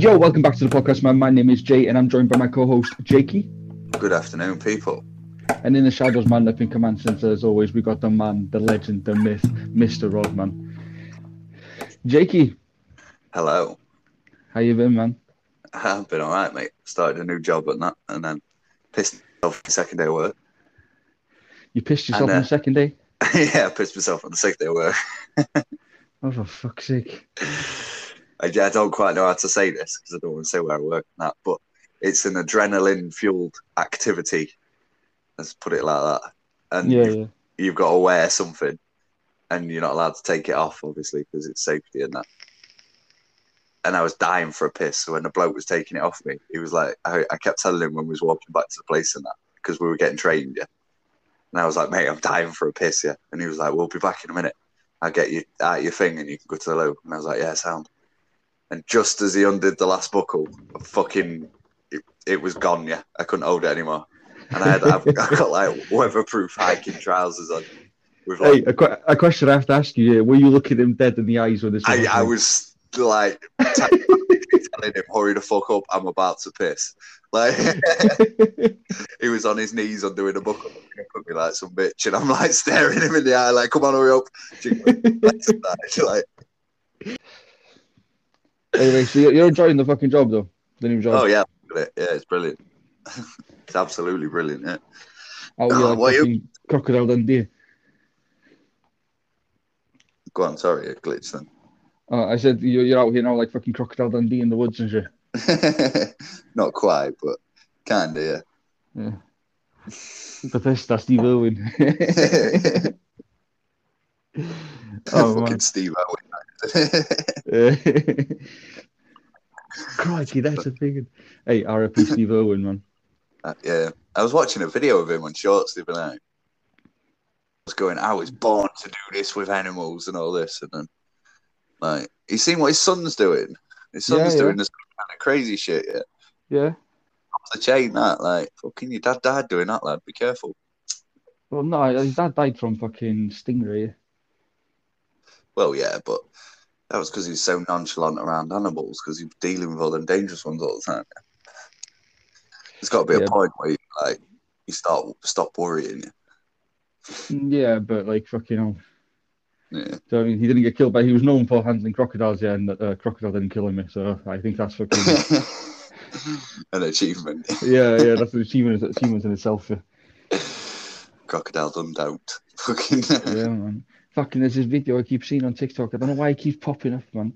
Yo, welcome back to the podcast, man. My name is Jay, and I'm joined by my co-host Jakey. Good afternoon, people. And in the shadows, man, up in command center, as always, we got the man, the legend, the myth, Mr. Rodman. Jakey, Hello. how you been, man? I've been all right, mate. Started a new job and that, and then pissed myself the second day of work. You pissed yourself And, uh, on the second day? yeah, I pissed myself on the second day of work. Oh, for fuck's sake. I, I don't quite know how to say this because I don't want to say where I work and that, but it's an adrenaline fueled activity. Let's put it like that. And Yeah, you've, yeah. you've got to wear something and you're not allowed to take it off, obviously, because it's safety and that. And I was dying for a piss. So when the bloke was taking it off me, he was like, I, I kept telling him when we was walking back to the place and that, because we were getting trained, yeah. And I was like, mate, I'm dying for a piss, yeah. And he was like, we'll be back in a minute. I'll get you out your thing and you can go to the loo. And I was like, yeah, sound. And just as he undid the last buckle, fucking, it, it was gone, yeah. I couldn't hold it anymore. And I had, I've, I've got like weatherproof hiking trousers on. With like, Hey, a, que- a question I have to ask you: Were you looking him dead in the eyes when this? I, I was like telling him, hurry the fuck up, I'm about to piss. Like, he was on his knees undoing a buckle, at me like some bitch, and I'm like staring him in the eye, like, come on, hurry up. like, anyway, so you're, you're enjoying the fucking job, though. The new job. oh, yeah, look at it. yeah, it's brilliant. it's absolutely brilliant, yeah. Out here, oh, like what you- crocodile Dundee. Go on, sorry, it glitched then. Uh, I said you're, you're out here now, like fucking crocodile Dundee in the woods and shit. Not quite, but kind of, yeah. But this, that's Steve Irwin. Oh, Fucking. Steve Owen. Crikey, that's a one. Hey, RIP Steve Irwin, man. Uh, yeah, I was watching a video of him on shorts the other night. I was going, I was born to do this with animals and all this, and then like he's seen what his son's doing. His Yeah, son's yeah. doing this kind of crazy shit. Yeah, Yeah. off the chain. That like fucking your dad died doing that, lad. Be careful. Well, no, his dad died from fucking stingray. Well, yeah, but that was because he's so nonchalant around animals because he's dealing with all them dangerous ones all the time. There's got to be Yeah. a point where you like you start stop worrying. Yeah, but like fucking hell. Yeah. So I mean, he didn't get killed, but he was known for handling crocodiles. Yeah, and that uh, crocodile didn't kill him. So I think that's fucking. An achievement. yeah, yeah, that's an achievement, achievement in itself. Yeah, Crocodile done don't. Fucking yeah man. Fucking, there's this video I keep seeing on TikTok. I don't know why it keeps popping up, man.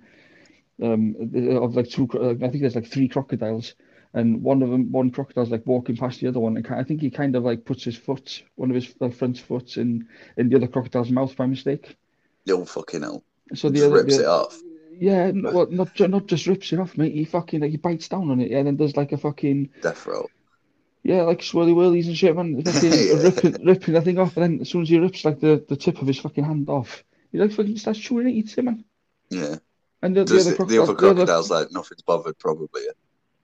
Um, of like two, I think there's like three crocodiles, and one of them, one crocodile's like walking past the other one, and I think he kind of like puts his foot, one of his uh, front foot, in in the other crocodile's mouth by mistake. No fucking hell. So the Just other, rips the- it off. Yeah, well, not not just rips it off, mate. He fucking like he bites down on it, yeah, and then there's like a fucking Death row. Yeah, like swirly whirlies and shit, man. Yeah. ripping ripping that thing off, and then as soon as he rips like the, the tip of his fucking hand off, he like fucking starts chewing it, eats it, man. Yeah. And the, the other the, the crocodile, other the other- crocodile's like nothing's bothered probably.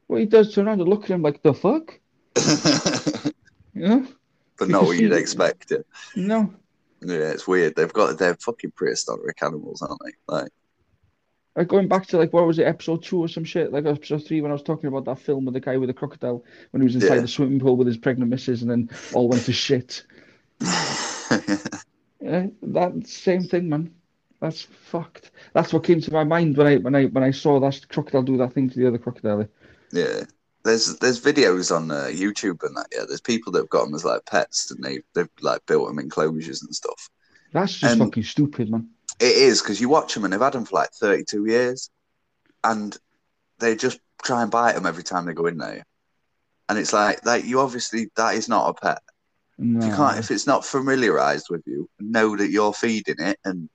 well, he does turn around and look at him like the fuck, Yeah. you know? but You not what you'd expect. Yeah. No, yeah, it's weird. They've got they're fucking prehistoric animals, aren't they? Like like going back to like what was it, episode two or some shit, like episode three when I was talking about that film with the guy with the crocodile when he was inside Yeah. the swimming pool with his pregnant missus and then all went to shit. Yeah, that same thing, man. That's fucked. That's what came to my mind when I when I when I saw that crocodile do that thing to the other crocodile. Yeah. There's there's videos on uh, YouTube and that. Yeah, there's people that have got them as like pets and they they've like built them enclosures and stuff. That's just And- fucking stupid, man. It is because you watch them and they've had them for like 32 years, and they just try and bite them every time they go in there. And it's like that. You obviously that is not a pet. No. If you can't, if it's not familiarized with you, know that you're feeding it, and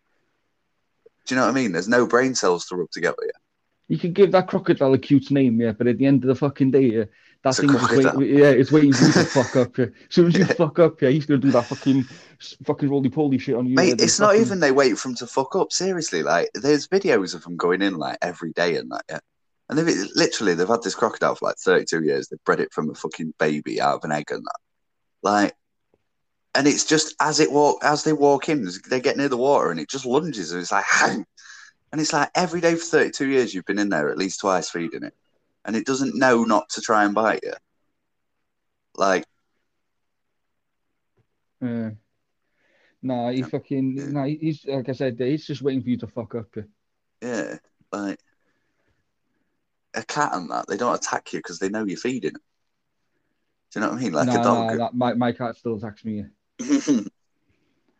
do you know what I mean? There's no brain cells to rub together. Yet. You can give that crocodile a cute name, yeah, but at the end of the fucking day, yeah, that thing is just crocodile. waiting, yeah, it's waiting for you to fuck up. Yeah. As soon as you fuck up, yeah, he's gonna do that fucking fucking roly poly shit on you. Mate, it's not even they wait for him to fuck up. Seriously, like there's videos of them going in like every day and that. Yeah, and they've literally they've had this crocodile for like 32 years. They've bred it from a fucking baby out of an egg and that. Like, and it's just as it walk as they walk in, they get near the water and it just lunges and it's like, hang. And it's like every day for 32 years you've been in there at least twice feeding it. And it doesn't know not to try and bite you. Like, Uh, nah, he fucking nah. He's like I said, he's just waiting for you to fuck up. Yeah. yeah, like a cat and that they don't attack you because they know you're feeding them. Do you know what I mean? Like a dog. nah, my my cat still attacks me.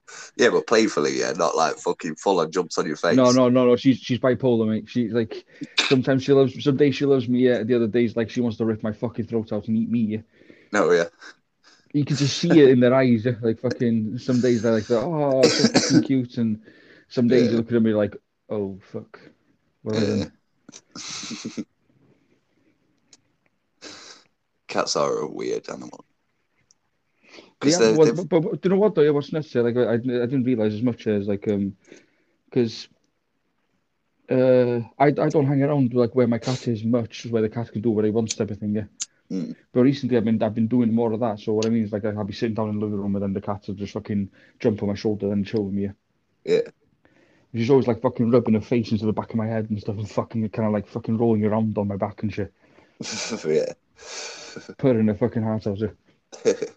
yeah, but playfully, yeah, not like fucking full on jumps on your face. No, no, no, no. She's she's bipolar, mate. She's like sometimes she loves. Some days she loves me. Yeah. The other days, like she wants to rip my fucking throat out and eat me. Yeah. no, yeah. You can just see it in their eyes. Yeah? Like fucking. Some days they're like, oh, so fucking cute, and some days Yeah. you look at me like, oh fuck. What Yeah. Cats are a weird animal. Yeah, well, but, but, but do you know what though? Yeah, what's nuts? yeah, Like I, I didn't realize as much as like um, because uh, I I don't hang around like where my cat is much, where the cat can do what he wants type of thing. Yeah. Mm. But recently I've been I've been doing more of that. So what I mean is like I'll be sitting down in the living room and then the cat will just fucking jump on my shoulder and chill with me. Yeah. She's always like fucking rubbing her face into the back of my head and stuff and fucking kind of like fucking rolling around on my back and shit, yeah. Putting her fucking heart out. Yeah.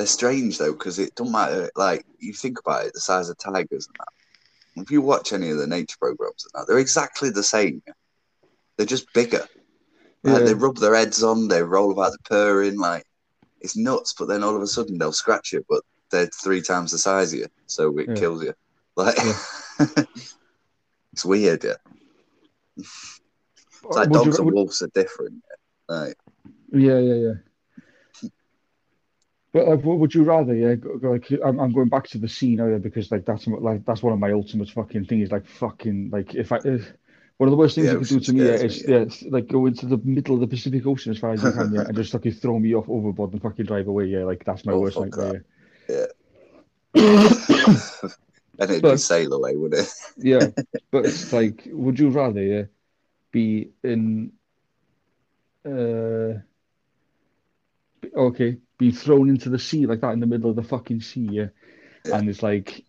They're strange though, because it don't matter. Like you think about it, the size of tigers and that. If you watch any of the nature programs and that, they're exactly the same. They're just bigger. Like, Yeah. they rub their heads on, they roll about the purring, like it's nuts. But then all of a sudden they'll scratch you, but they're three times the size of you, so it Yeah. kills you. Like it's weird. Yeah, it's like Would you- dogs and would- wolves are different. Like Yeah, yeah, yeah. But like, what would you rather? Yeah, like I'm, I'm going back to the sea now, yeah, because like that's like that's one of my ultimate fucking things. Like fucking like if I if, one of the worst things The you could do to me yeah, is me, yeah, like go into the middle of the Pacific Ocean as far as you can, yeah, and just fucking throw me off overboard and fucking drive away. Yeah, like that's my Oh, worst fuck Yeah. and it'd be sail away, would it? Yeah, but it's like, would you rather yeah, be in uh okay, be thrown into the sea like that in the middle of the fucking sea, yeah, and it's like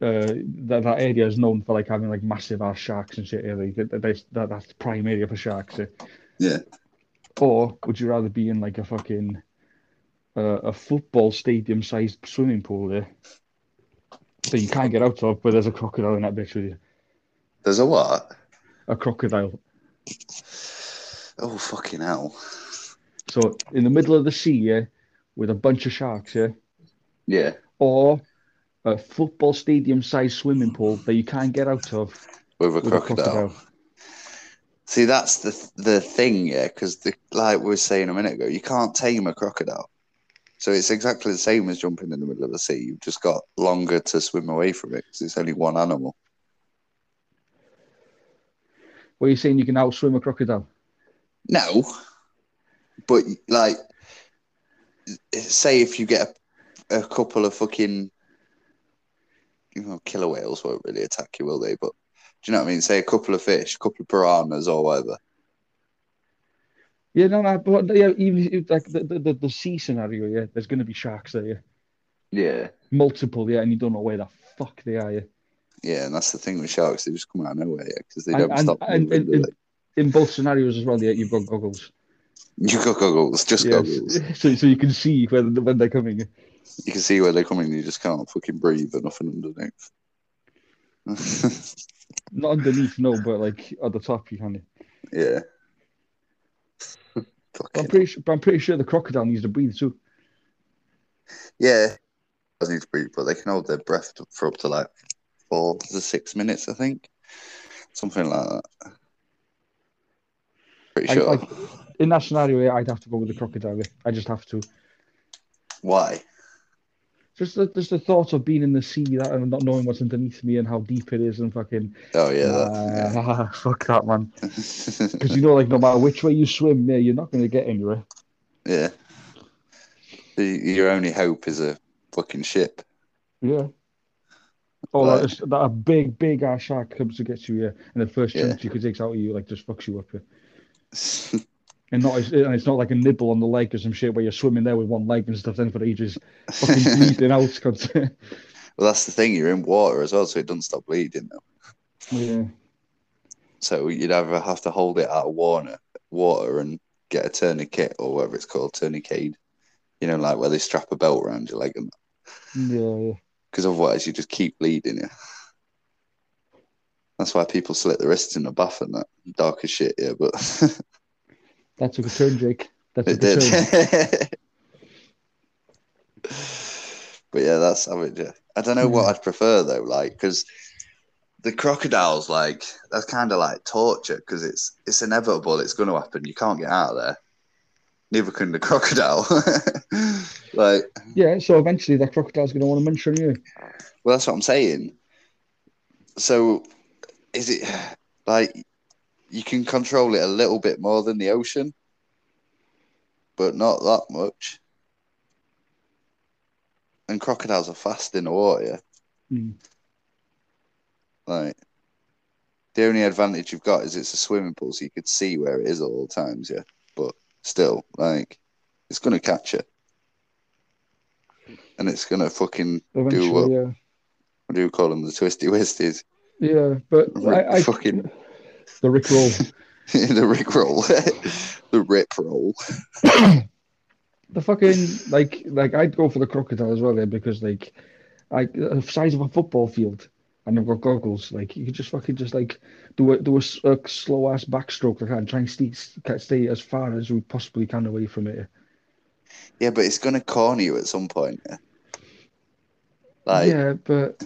uh that that area is known for like having like massive ass sharks and shit. Like that, that's that, that's the prime area for sharks. Yeah. Yeah. Or would you rather be in like a fucking uh, a football stadium sized swimming pool there that you can't get out of, but there's a crocodile in that bitch with you. There's a what? A crocodile. Oh fucking hell! So in the middle of the sea, yeah, with a bunch of sharks, yeah, Yeah. or a football stadium sized swimming pool that you can't get out of With a with a crocodile. crocodile. See, that's the the thing, yeah. Because the like we were saying a minute ago, you can't tame a crocodile. So it's exactly the same as jumping in the middle of the sea. You've just got longer to swim away from it because it's only one animal. What are you saying? You can outswim a crocodile? No, but like, say if you get a, a couple of fucking, you know, killer whales won't really attack you, will they? But do you know what I mean? Say a couple of fish, a couple of piranhas or whatever. Yeah, no, no, but yeah, even if, like the, the, the, sea scenario, yeah, there's going to be sharks there, yeah, Yeah. multiple, yeah, and you don't know where the fuck they are, yeah. Yeah, and that's the thing with sharks; they just come out of nowhere, yeah, because they don't and- stop and- and- they? In both scenarios as well, yeah, you've got goggles. You got goggles, just goggles. Yes, so so you can see when when they're coming. You can see where they're coming. You just can't fucking breathe or nothing underneath. Not underneath, no, but like at the top you can. yeah. I'm pretty sure, but I'm pretty sure the crocodile needs to breathe too. Yeah, does need to breathe, but they can hold their breath for up to like four to six minutes, I think, something like that. Pretty I, sure. In that scenario, yeah, I'd have to go with the crocodile. I just have to. Why? Just the, just the thought of being in the sea that and not knowing what's underneath me and how deep it is and fucking Oh yeah, that, ah, fuck that man. Because you know, like no matter which way you swim, yeah, you're not going to get anywhere. yeah. Your only hope is a fucking ship. Yeah. Or Right. like, it's- that a big, big ass shark comes to get you, yeah, and the first Yeah. chunk you could take out of you, like, just fucks you up, yeah. And not, and it's not like a nibble on the leg or some shit where you're swimming there with one leg and stuff. Then for ages, fucking bleeding out. well, that's the thing. You're in water as well, so it doesn't stop bleeding. Though. yeah. So you'd either have to hold it out of water, water and get a tourniquet or whatever it's called, tourniquet. You know, like where they strap a belt around your leg and Yeah, yeah. because otherwise you just keep bleeding. Yeah. That's why people slit their wrists in the bath and that. Dark as shit, yeah, but That took a turn, Jake. That it a turn. did. but yeah, that's savage. Yeah. I don't know what I'd prefer though, like because the crocodiles, like that's kind of like torture because it's it's inevitable. It's going to happen. You can't get out of there. Neither can the crocodile. like, Yeah, so eventually that crocodile's going to want to munch on you. well, that's what I'm saying. So, is it like you can control it a little bit more than the ocean, but not that much? And crocodiles are fast in the water. yeah? Mm. Like the only advantage you've got is it's a swimming pool, so you could see where it is at all times. Yeah, but still, like it's gonna catch you, and it's gonna fucking do Eventually, what, yeah. what do you call them? The twisty wisties, Yeah, but Rip- I, I fucking the Rick roll. the rick roll, the rip roll. the fucking like like I'd go for the crocodile as well, yeah, because like like the size of a football field, and I've got goggles. Like you could just fucking just like do a do a, a slow ass backstroke like that and try and stay stay as far as we possibly can away from it. Eh. Yeah, but it's gonna corner you at some point. Yeah? Like yeah, but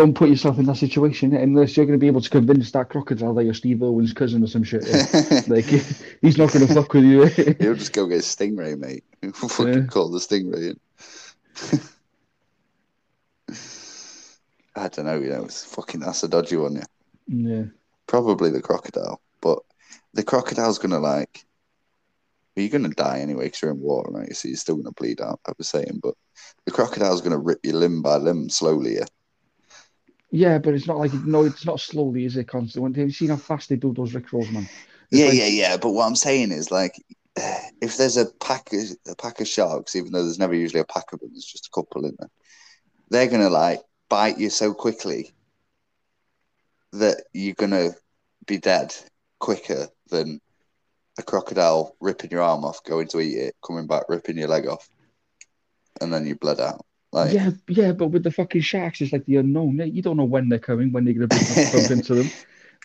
don't put yourself in that situation unless you're going to be able to convince that crocodile that you're Steve Irwin's cousin or some shit. yeah. like he's not going to fuck with you. Eh? You'll just go get a stingray, mate. Fucking Yeah. call the stingray in. I don't know, you know, it's fucking that's a dodgy one, yeah. yeah. Probably the crocodile, but the crocodile's gonna like. Well, you're gonna die anyway because you're in water, right? So you're still gonna bleed out. I was saying, but the crocodile's gonna rip you limb by limb slowly. Yeah, Yeah, but it's not like no, it's not slowly, is it? Constant. Have you seen how fast they do those Rick rolls, man? It's yeah, like- yeah, yeah. But what I'm saying is like, if there's a pack, of, a pack of sharks, even though there's never usually a pack of them, there's just a couple in there. They're gonna like bite you so quickly that you're gonna be dead quicker than a crocodile ripping your arm off, going to eat it, coming back, ripping your leg off, and then you bled out. Like, Yeah, yeah, but with the fucking sharks, it's like the unknown. You don't know when they're coming, when they're going to bump into them.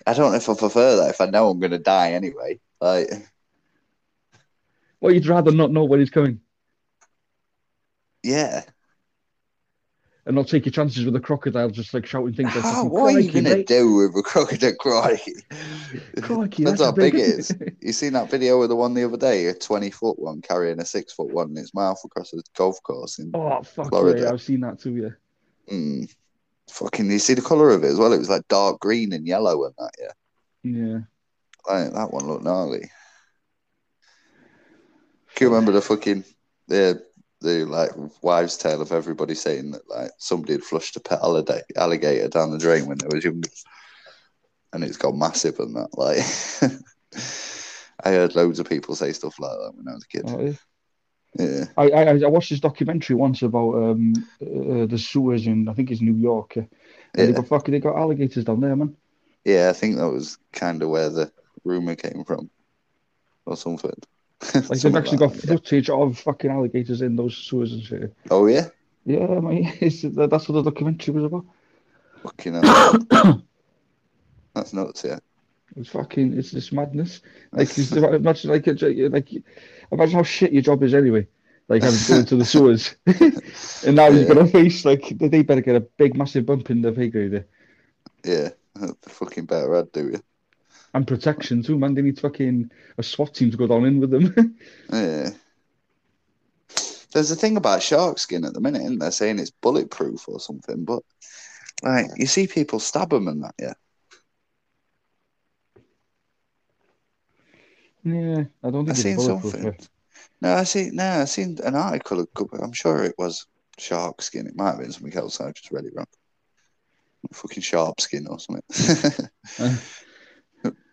I don't know if I prefer that if I know I'm gonna die anyway. Like, Well, you'd rather not know when he's coming yeah. And not take your chances with a crocodile just like shouting things like, How, fucking, what are you gonna mate, do with a crocodile crikey? Crikey, Depends that's how big it is. You seen that video of the one the other day, a twenty foot one carrying a six foot one in its mouth across a golf course in Oh, fuck Florida. yeah, I've seen that too, yeah. mm, fucking you see the colour of it as well? It was like dark green and yellow and that, yeah. Yeah. Like, that one looked gnarly. Can you remember the fucking the the like wives' tale of everybody saying that like somebody had flushed a pet alligator, down the drain when they was younger, and it's gone massive and that. Like, I heard loads of people say stuff like that when I was a kid. Oh, yeah. I, I I watched this documentary once about um uh, the sewers in I think it's New York. Yeah. They got fucking they got alligators down there, man. yeah. I think that was kind of where the rumor came from, or something. Like they've actually got yeah. footage of fucking alligators in those sewers and shit. Oh yeah, Yeah, man, it's, that's what the documentary was about. fucking hell. That's nuts. Yeah. It's fucking, it's this madness. Like, imagine like, like, imagine how shit your job is anyway. Like having to go into the sewers, and now you've got to face like they better get a big, massive bump in the pay grade there. Yeah, the fucking better ad, do you? And protection too, man. They need fucking a SWAT team to go down in with them. Yeah. There's a thing about shark skin at the minute, isn't there? Saying it's bulletproof or something, but like you see people stab them and that, yeah. yeah, I don't think I think seen something. No, I see. No, I seen an article. I'm sure it was shark skin. It might have been something else. I just read it wrong. Fucking sharp skin or something. Uh,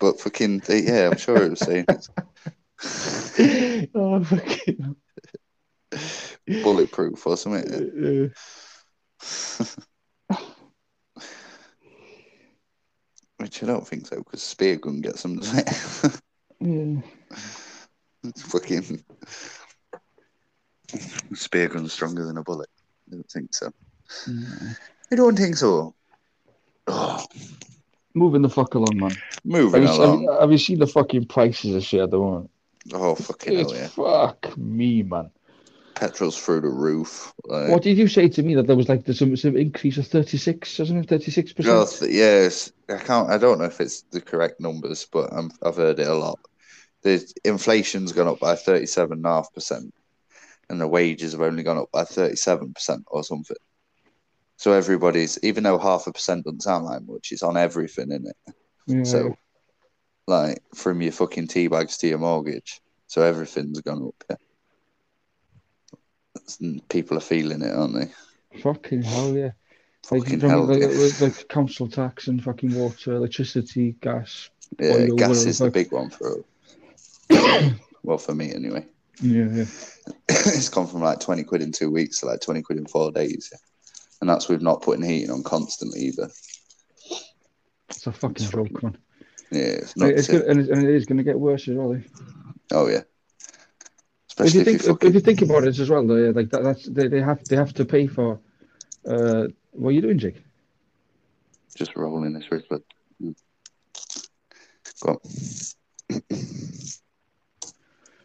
Uh. but fucking they, yeah, I'm sure it was saying oh, fucking. bulletproof or something. Uh, Which I don't think so, because spear gun gets them. doesn't it? Yeah. it's fucking spear gun's stronger than a bullet. I don't think so. Mm. I don't think so. Oh, Moving the fuck along, man. Have moving have, along. you- have you seen the fucking prices of shit at the moment? Oh fucking hell yeah! fuck me, man. Petrol's through the roof. Like, What did you say to me that there was like there's some, some increase of 36 or something, 36 Oh, percent? th- yes, I can't. I don't know if it's the correct numbers, but I'm, I've heard it a lot. The inflation's gone up by thirty-seven and a half percent, and the wages have only gone up by thirty-seven percent or something. So everybody's, even though half a percent doesn't sound like much, it's on everything in it. Yeah. So, like from your fucking tea bags to your mortgage, so everything's gone up. Yeah. Mm, people are feeling it, aren't they? fucking hell, yeah. Like, Fucking know, hell. like, yeah. like, like council tax and fucking water, electricity, gas. Yeah, oil, gas whatever is the big one for well, for me anyway. Yeah, yeah. it's gone from like 20 quid in two weeks to like 20 quid in four days. yeah. And that's with not putting heating on constantly either. It's a fucking It's joke, man. Yeah, it's not. It's good, and, it, and it is going to get worse as well. eh? Oh, yeah. If Especially you if you, think, if, fucking. you think about it as well, though, yeah, like that, that's they, they have they have to pay for. Uh, what are you doing, Jake? Just rolling this wristlet. Go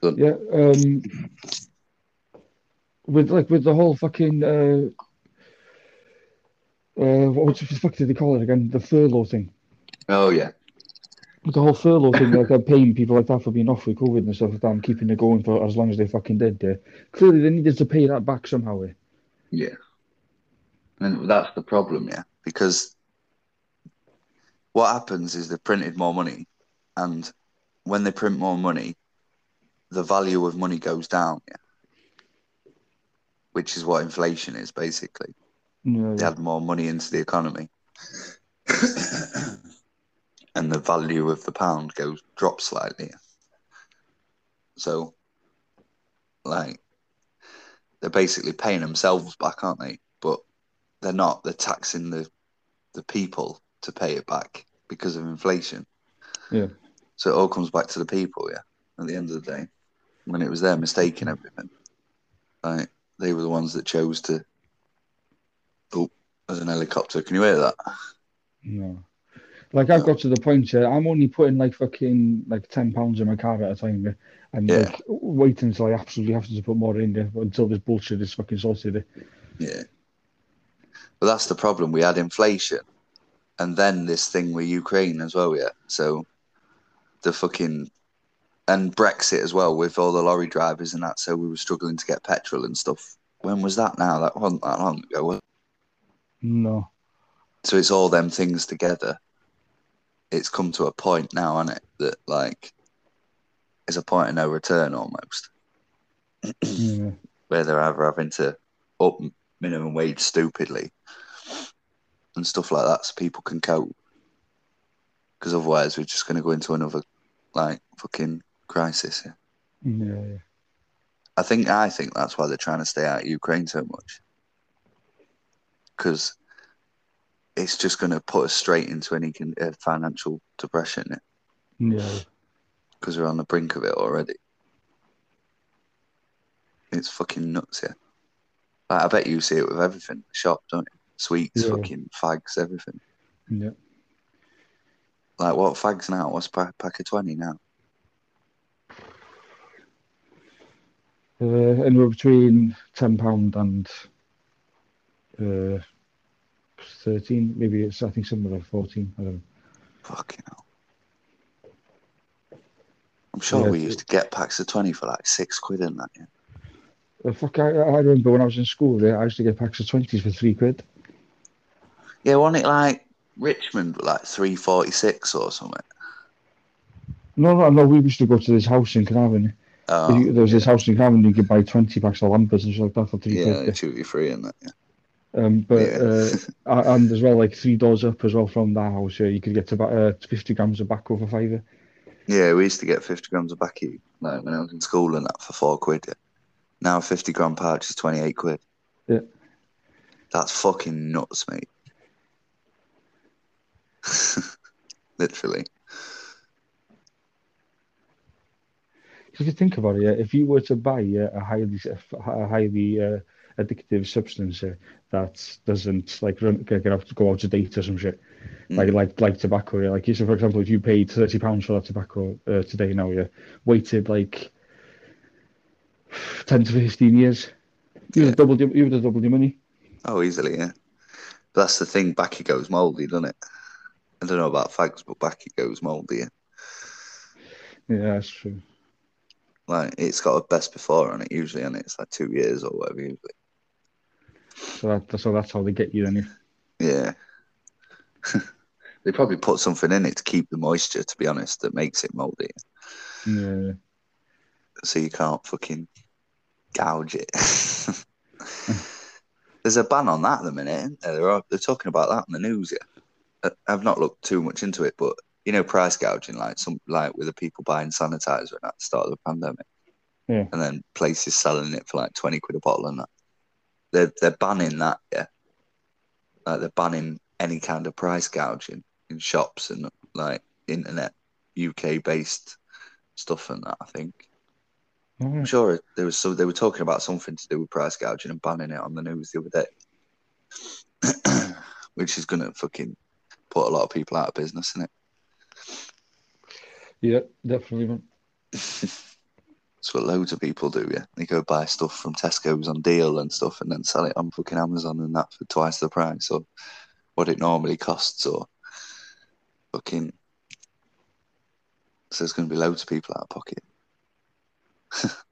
on. Yeah. Um. With like with the whole fucking uh. Uh, what the fuck did they call it again? The furlough thing. Oh, yeah. The whole furlough thing, like they're paying people like that for being off with COVID and stuff like that, and keeping it going for as long as they fucking did. Clearly, they needed to pay that back somehow. Eh? Yeah. And that's the problem, yeah. Because what happens is they printed more money, and when they print more money, the value of money goes down, yeah. Which is what inflation is basically. Yeah. They add more money into the economy, and the value of the pound goes drops slightly. So, like, they're basically paying themselves back, aren't they? But they're not. They're taxing the the people to pay it back because of inflation. Yeah. So it all comes back to the people, yeah. At the end of the day, when it was their mistake in everything, like they were the ones that chose to. Oh, there's an helicopter. Can you hear that? No. Like I've got to the point where I'm only putting like fucking like ten pounds in my car at a time, and Yeah. like waiting until I absolutely have to put more in there until this bullshit is fucking sorted. Yeah. But that's the problem. We had inflation, and then this thing with Ukraine as well. Yeah. So the fucking and Brexit as well with all the lorry drivers and that. So we were struggling to get petrol and stuff. When was that? Now that wasn't that long ago. No. So it's all them things together. It's come to a point now, hasn't it? That like is a point of no return almost, Yeah. where they're either having to up minimum wage stupidly and stuff like that, so people can cope. Because otherwise, we're just going to go into another like fucking crisis. Yeah. Yeah. yeah. I think I think that's why they're trying to stay out of Ukraine so much. Because it's just going to put us straight into any uh, financial depression Yeah. because we're on the brink of it already. It's fucking nuts, here. Like, I bet you see it with everything. Shop, don't you? Sweets, Yeah. fucking fags, everything. Yeah. Like, what fags now? What's a pack, pack of 20 now? Uh, anywhere between ten pound and uh, thirteen, maybe it's I think somewhere like fourteen. I don't know. Fucking hell. I'm sure Yeah, we used to get packs of 20 for like six quid in that, yeah. Uh, fuck, I, I remember when I was in school there, I used to get packs of twenties for three quid. Yeah, wasn't it like Richmond, like 346 or something? No, no, no. We used to go to this house in Carnarvon. Oh, there was this house in Carnarvon. You could buy twenty packs of lampers and shit like that for three yeah, quid. they shoot you free in that, yeah. Um, but Yeah. uh, and as well, like three doors up as well from that house, yeah, you could get about uh, fifty grams of tobacco for fiver. Yeah, we used to get 50 grams of baccy like, when I was in school and that for four quid. Yeah. Now 50 gram pouch is 28 quid. Yeah. That's fucking nuts, mate. literally. If you think about it, yeah, if you were to buy uh, a highly a highly uh, addictive substance uh, that doesn't like run, get out to go out of date or some shit, like like like tobacco, yeah, like so for example, if you paid thirty pounds for that tobacco uh, today now, yeah, waited like ten to fifteen years, you would have doubled your, you would have doubled your money. Oh, easily, yeah. But that's the thing. Back it goes mouldy, doesn't it? I don't know about fags, but back it goes mouldy. Yeah. Yeah, that's true. Like it's got a best before on it usually, and it's like two years or whatever usually. So that so that's how they get you then. Yeah. Yeah. they probably put something in it to keep the moisture. To be honest, that makes it mouldy, Yeah. so you can't fucking gouge it. There's a ban on that at the minute. there? They're, they're talking about that in the news. Yeah, I- I've not looked too much into it, but you know, price gouging, like some like with the people buying sanitizer at the start of the pandemic, Yeah. and then places selling it for like twenty quid a bottle and that. They're they're banning that. Yeah, like they're banning any kind of price gouging in shops and like internet UK based stuff and that. I think. Mm-hmm. I'm sure there was so they were talking about something to do with price gouging and banning it on the news the other day, which is gonna fucking put a lot of people out of business, isn't it? Yeah, definitely. That's what loads of people do. Yeah, they go buy stuff from Tesco's on deal and stuff, and then sell it on fucking Amazon and that for twice the price or what it normally costs, or fucking. So there's going to be loads of people out of pocket.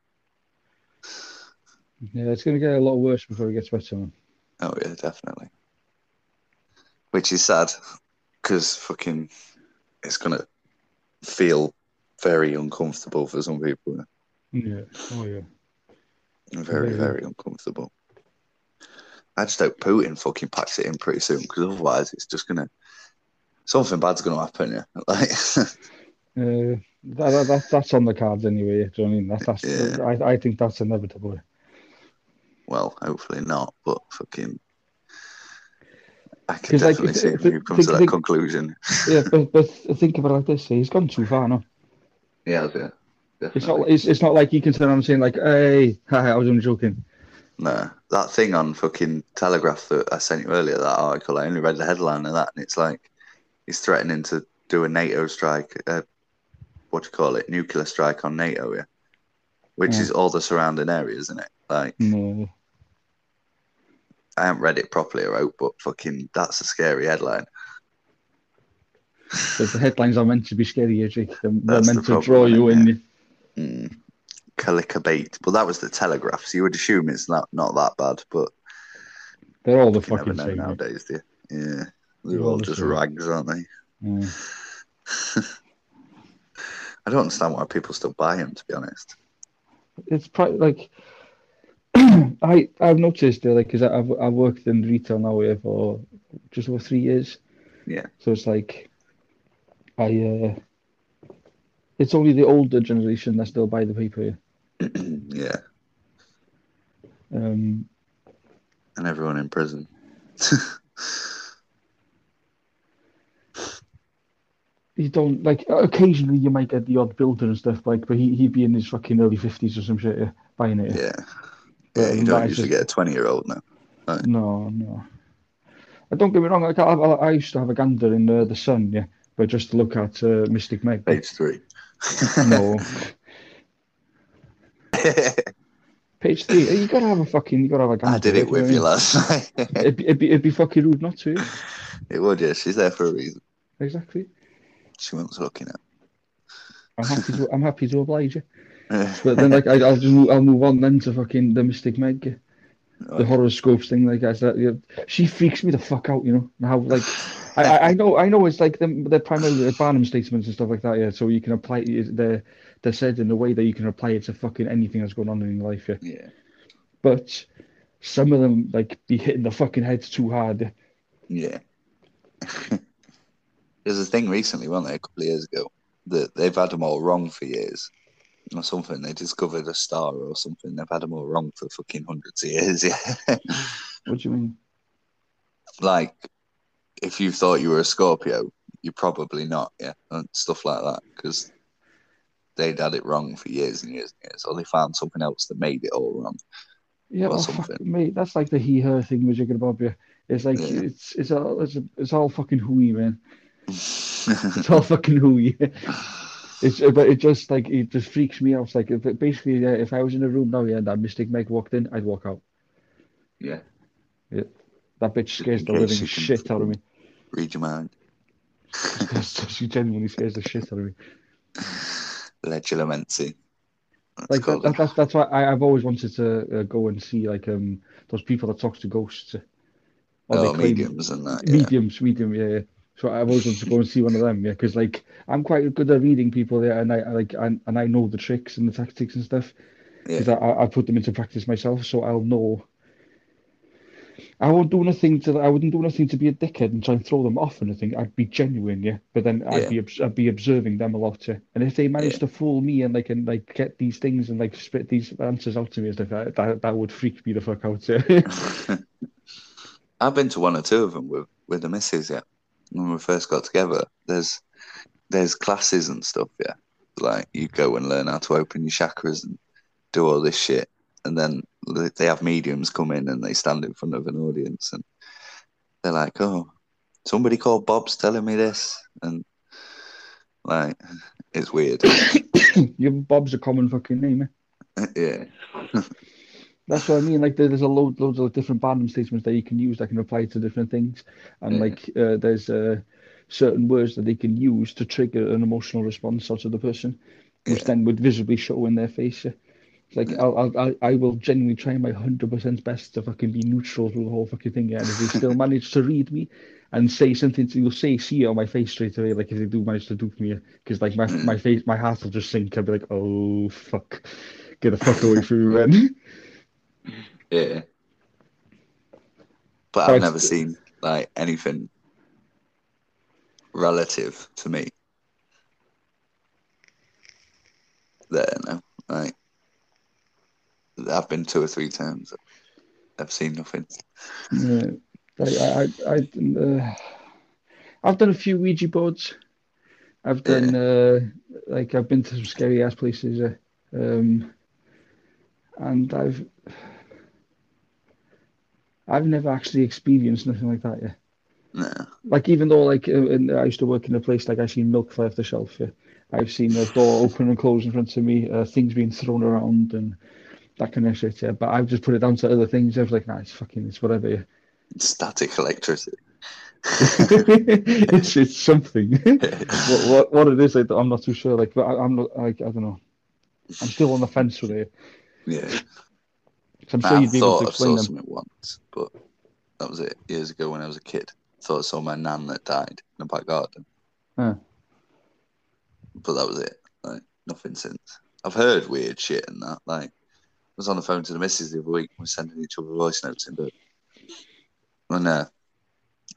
Yeah, it's going to get a lot worse before it gets better. Man. Oh yeah, definitely. Which is sad because fucking it's gonna feel very uncomfortable for some people. Yeah. Oh yeah. Very, Yeah. very uncomfortable. I just hope Putin fucking packs it in pretty soon because otherwise it's just gonna something bad's gonna happen. Yeah, like Uh, that, that, that, that's on the cards anyway. Do you know what I mean? That, that's, Yeah. I, I think that's inevitable. well, hopefully not, but fucking. I can definitely if- see if- you come to that think- conclusion. Yeah, but, but think about it like this: he's gone too far now. Yeah, yeah, It's not. It's, it's not like you can turn around and saying like, "Hey, haha, I was only joking." No, that thing on fucking Telegraph that I sent you earlier, that article, I only read the headline of that, and it's like he's threatening to do a NATO strike, uh, what do you call it, nuclear strike on NATO, yeah, which Yeah. is all the surrounding areas, isn't it? Like, No. I haven't read it properly, I wrote, but fucking, that's a scary headline. But the headlines are meant to be scary, yeah, Jake. They're, they're That's the meant to problem, draw you isn't in. Mm. Calicabate. But that was the Telegraph, so you would assume it's not, not that bad, but They're all the fucking same. nowadays, do you? Yeah, they're They're all all the just same. rags, aren't they? Yeah. I don't understand why people still buy them, to be honest. It's probably like I I've noticed uh, like because I've I've worked in retail now for just over three years. Yeah. So it's like I uh, it's only the older generation that still buy the paper. Yeah. yeah, Um, and everyone in prison. you don't like occasionally you might get the odd builder and stuff like, but he he'd be in his fucking early fifties or some shit yeah, buying it. yeah, yeah. You that don't usually just- get a twenty-year-old now. No, no. I don't get me wrong. Like I, I, I used to have a gander in uh, the Sun, yeah, but just to look at uh, Mystic Meg. Page three. No, page three. You gotta have a fucking. You gotta have a. I did it with you last night. It'd, be- it'd be it'd be fucking rude not to. it would, yeah. She's there for a reason. Exactly. She wants looking at. I'm happy to. I'm happy to oblige you. But then, like, I, I'll just move, I'll move on then to fucking the Mystic Meg, the horoscopes thing. Like I said, yeah. she freaks me the fuck out. You know how like. I, I- know I know it's like them they're primarily the Barnum statements and stuff like that, yeah. So you can apply it they're they're said in a way that you can apply it to fucking anything that's going on in your life, yeah. yeah, But some of them like be hitting the fucking heads too hard. yeah. There's a thing recently, wasn't there, a couple of years ago, that they've had them all wrong for years. Or something. They discovered a star or something. They've had them all wrong for fucking hundreds of years, yeah. What do you mean? like if you thought you were a Scorpio, you're probably not, yeah, and stuff like that, because they'd had it wrong for years and years and years, or they found something else that made it all wrong. Yeah, well, something. mate, that's like the he her thing we're talking about. Yeah, it's like Yeah. it's it's all it's, it's all fucking hooey, man. It's all fucking hooey. It's but it just like it just freaks me out. It's like if, basically, yeah, if I was in a room now, yeah, and that Mystic Meg walked in, I'd walk out. Yeah. Yeah, That bitch scares the living shit out of me. read your mind. she genuinely scares the shit out of me. Legilimency. That's Like that, that, that's that's why I, I've always wanted to uh, go and see like um those people that talk to ghosts. Or oh, mediums and that. Yeah. mediums, medium, yeah, yeah. So I've always wanted to go and see one of them, yeah, because like I'm quite good at reading people, yeah, and I, I like and, and I know the tricks and the tactics and stuff because I, I I put them into practice myself, so I'll know. I won't do nothing to. I wouldn't do nothing to be a dickhead and try and throw them off or anything. I'd be genuine, yeah. But then I'd Yeah. be I'd be observing them a lot, yeah. And if they manage Yeah. to fool me and they can like get these things and like spit these answers out to me as stuff, that that, that would freak me the fuck out, yeah. I've been to one or two of them with with the missus. Yeah, when we first got together. There's there's classes and stuff. Yeah, like you go and learn how to open your chakras and do all this shit, and then they- have mediums come in and they stand in front of an audience and they're like, "Oh, somebody called Bob's telling me this," and like it's weird. Your Bob's a common fucking name, eh? yeah, That's what I mean. Like there's a load, loads of different random statements that you can use that can apply to different things, and Yeah. like uh, there's uh, certain words that they can use to trigger an emotional response out of the person, which Yeah. then would visibly show in their face. yeah. Like I'll, I'll, I, I will genuinely try my hundred percent best to fucking be neutral through the whole fucking thing. Yeah, and if they still manage to read me and say something to you'll say see it on my face straight away. Like if they do manage to dupe me, because like my my face, my heart will just sink. I'll be like, oh fuck, get the fuck away from me, man. yeah. But But I've never seen like anything relative to me there. No, like I've been two or three times. I've seen nothing. Yeah, like I, I, I, uh, I've done a few Ouija boards. I've done, uh, like, I've been to some scary ass places, uh, um, and I've, I've never actually experienced nothing like that. Yeah, No, like even though like uh, in, I used to work in a place like I seen milk fly off the shelf. Yeah, I've seen a door open and close in front of me, uh, things being thrown around and that kind of shit. Yeah, but I've just put it down to other things. I was like, nah, it's fucking, it's whatever. Yeah. static electricity. it's it's something. what, what what it is, I, I'm not too sure. Like, but I, I'm not like I don't know. I'm still on the fence with it. Yeah. I'm sure you'd be able to I explain saw them. something once, but that was it years ago when I was a kid. Thought I saw my nan that died in the back garden. Huh. But that was it. Like nothing since. I've heard weird shit and that. Like I was on the phone to the missus the other week. We were sending each other voice notes in, but and uh,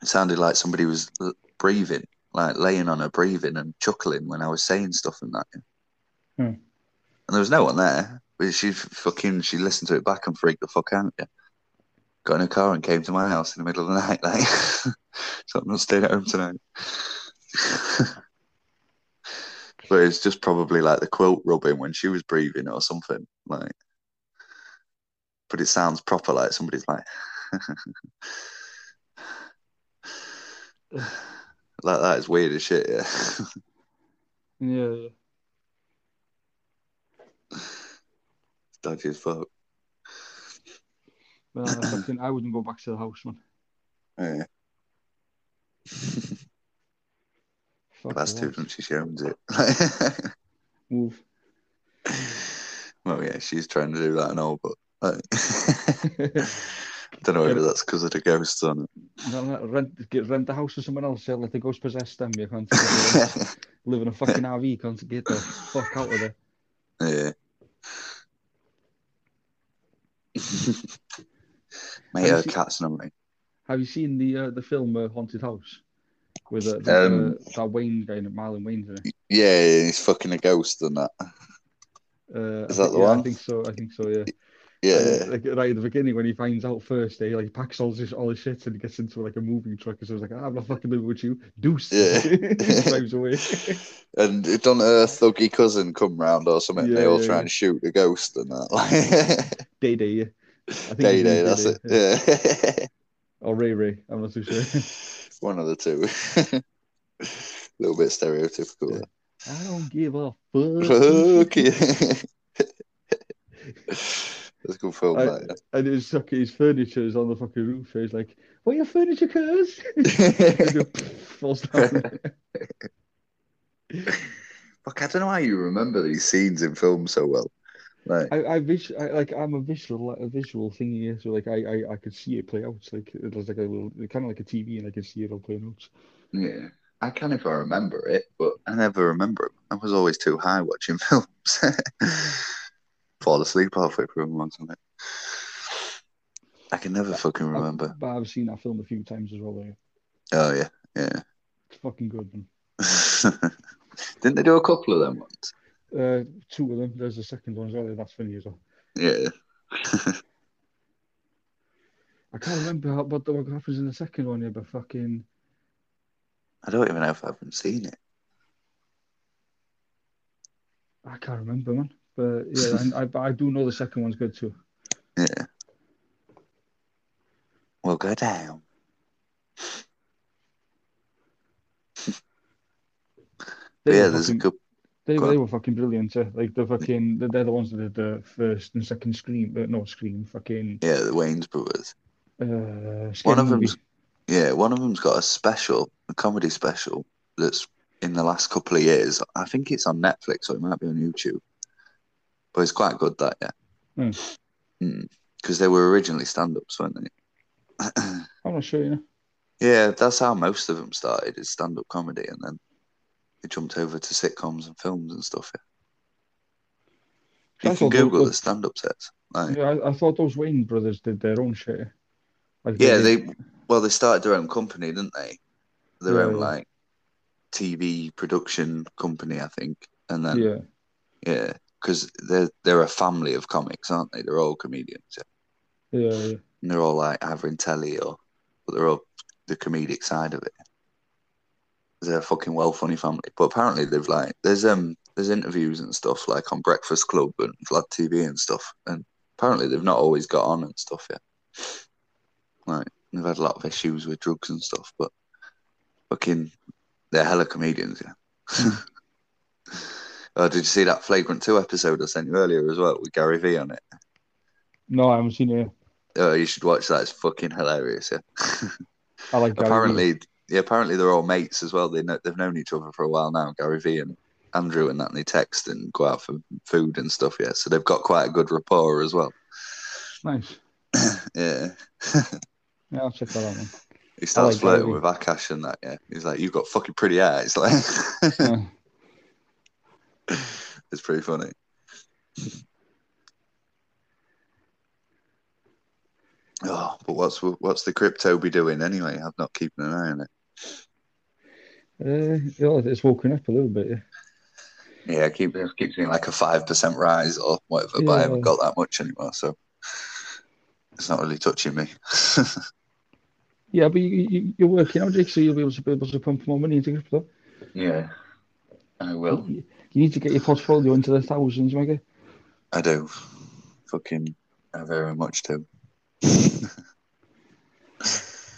it sounded like somebody was breathing, like laying on her breathing and chuckling when I was saying stuff and that. Hmm. And there was no one there. But she fucking she listened to it back and freaked the fuck out. Yeah. Got in a car and came to my house in the middle of the night. Like, so I'm not staying at home tonight. but it's just probably like the quilt rubbing when she was breathing or something. Like, but it sounds proper. Like somebody's like, like that is weird as shit. Yeah. Yeah, yeah. It's dodgy as fuck. But I, fucking, I wouldn't go back to the house, man. Yeah. Fuck That's too drunk. She owns it. Move. well, yeah, she's trying to do that and all, but like, don't know whether that's because of the ghosts on No, no, rent get rent the house for someone else. Yeah, let the ghost possess them. You can't get the rent. it. live in a fucking RV. Can't get the fuck out of there. yeah. Mate, you her seen- cat's me. Have you seen the uh, the film uh, Haunted House with uh, the, Um, uh, that Wayne guy, Marlon Wayans in it? Yeah, he's fucking a ghost and that. Uh, Is that the yeah, one? I think so. I think so. Yeah. Yeah. And, like right at the beginning when he finds out first, he like packs all his all his shit and he gets into like a moving truck. And so he's like, I'm not fucking living with you. Deuce. Yeah. drives away. And it done a thuggy cousin come round or something. they all yeah, try yeah. and shoot the ghost and that. Day Day. Yeah. Day Day, that's Day it. Yeah. Or Ray Ray. I'm not too sure. One of the two. a little bit stereotypical. Yeah. I don't give a fuck. Fuck a good film, I- that, And his fucking his furniture is on the fucking roof. So he's like, "What your furniture, cuz?" Falls down. Fuck, I don't know how you remember these scenes in films so well. Like, I, I, vis- I like I'm a visual a visual thingy, so like I, I I could see it play out. It's like it was like a little kind of like a TV, and I could see it all playing out. yeah, I can if I remember it, but I never remember it. I was always too high watching films. Fall asleep halfway through them or something. I can never fucking remember. But I've seen that film a few times as well. Like, Oh yeah, yeah. it's fucking good, man. Didn't they do a couple of them ones? Uh, two of them. There's a second one as well. That's funny as well. Yeah. I can't remember how, what, the, what happens in the second one. Yeah, but fucking I don't even know if I haven't seen it. I can't remember, man. But yeah, and I but I do know the second one's good too. Yeah. We'll go down. They yeah, there's a good. they, go they were fucking brilliant. Yeah. Like the fucking they're the ones that did the first and second scream, but no scream. Fucking Yeah, the Wayans brothers. uh, One of them's yeah, one of them's got a special, a comedy special that's in the last couple of years. I think it's on Netflix or it might be on YouTube, but it's quite good. That yeah, Hmm. because they were originally stand-ups, weren't they? I'm not sure, you know. yeah, that's how most of them started is stand-up comedy, and then they jumped over to sitcoms and films and stuff. Yeah. I You can Google they- the stand-up sets. Like, Yeah, I, I thought those Wayans brothers did their own shit. Like Yeah, they well they started their own company, didn't they? Their Yeah, own yeah. like TV production company, I think. And then yeah, yeah, because they're they're a family of comics, aren't they? They're all comedians. Yeah. yeah, yeah. And they're all like either telly or but they're all the comedic side of it. They're a fucking well funny family. But apparently they've like there's um there's interviews and stuff like on Breakfast Club and Vlad TV and stuff. And apparently they've not always got on and stuff yet. Like they've had a lot of issues with drugs and stuff, but fucking they're hella comedians, yeah. oh, did you see that Flagrant 2 episode I sent you earlier as well with Gary Vee on it? No, I haven't seen it. Oh, you should watch that. It's fucking hilarious, yeah. I like Gary apparently, yeah, apparently they're all mates as well. They know they've known each other for a while now. Gary Vee and Andrew and that, and they text and go out for food and stuff. Yeah, so they've got quite a good rapport as well. Nice. Yeah, Yeah, I'll check that out, man. he starts like flirting Vee. with Akaash and that. Yeah, he's like, "You've got fucking pretty hair." It's like, Yeah. it's pretty funny. Oh, but what's what's the crypto be doing anyway? I'm not keeping an eye on it. Uh, yeah, it's woken up a little bit. Yeah. Yeah, I keep I keep seeing like a five percent rise or whatever, but I haven't got that much anymore, so it's not really touching me. Yeah, but you, you, you're working out, Jake, so you'll be able to be able to pump more money into crypto. yeah, I will. You, need to get your portfolio into the thousands, Mega. I do. Fucking, I very much do.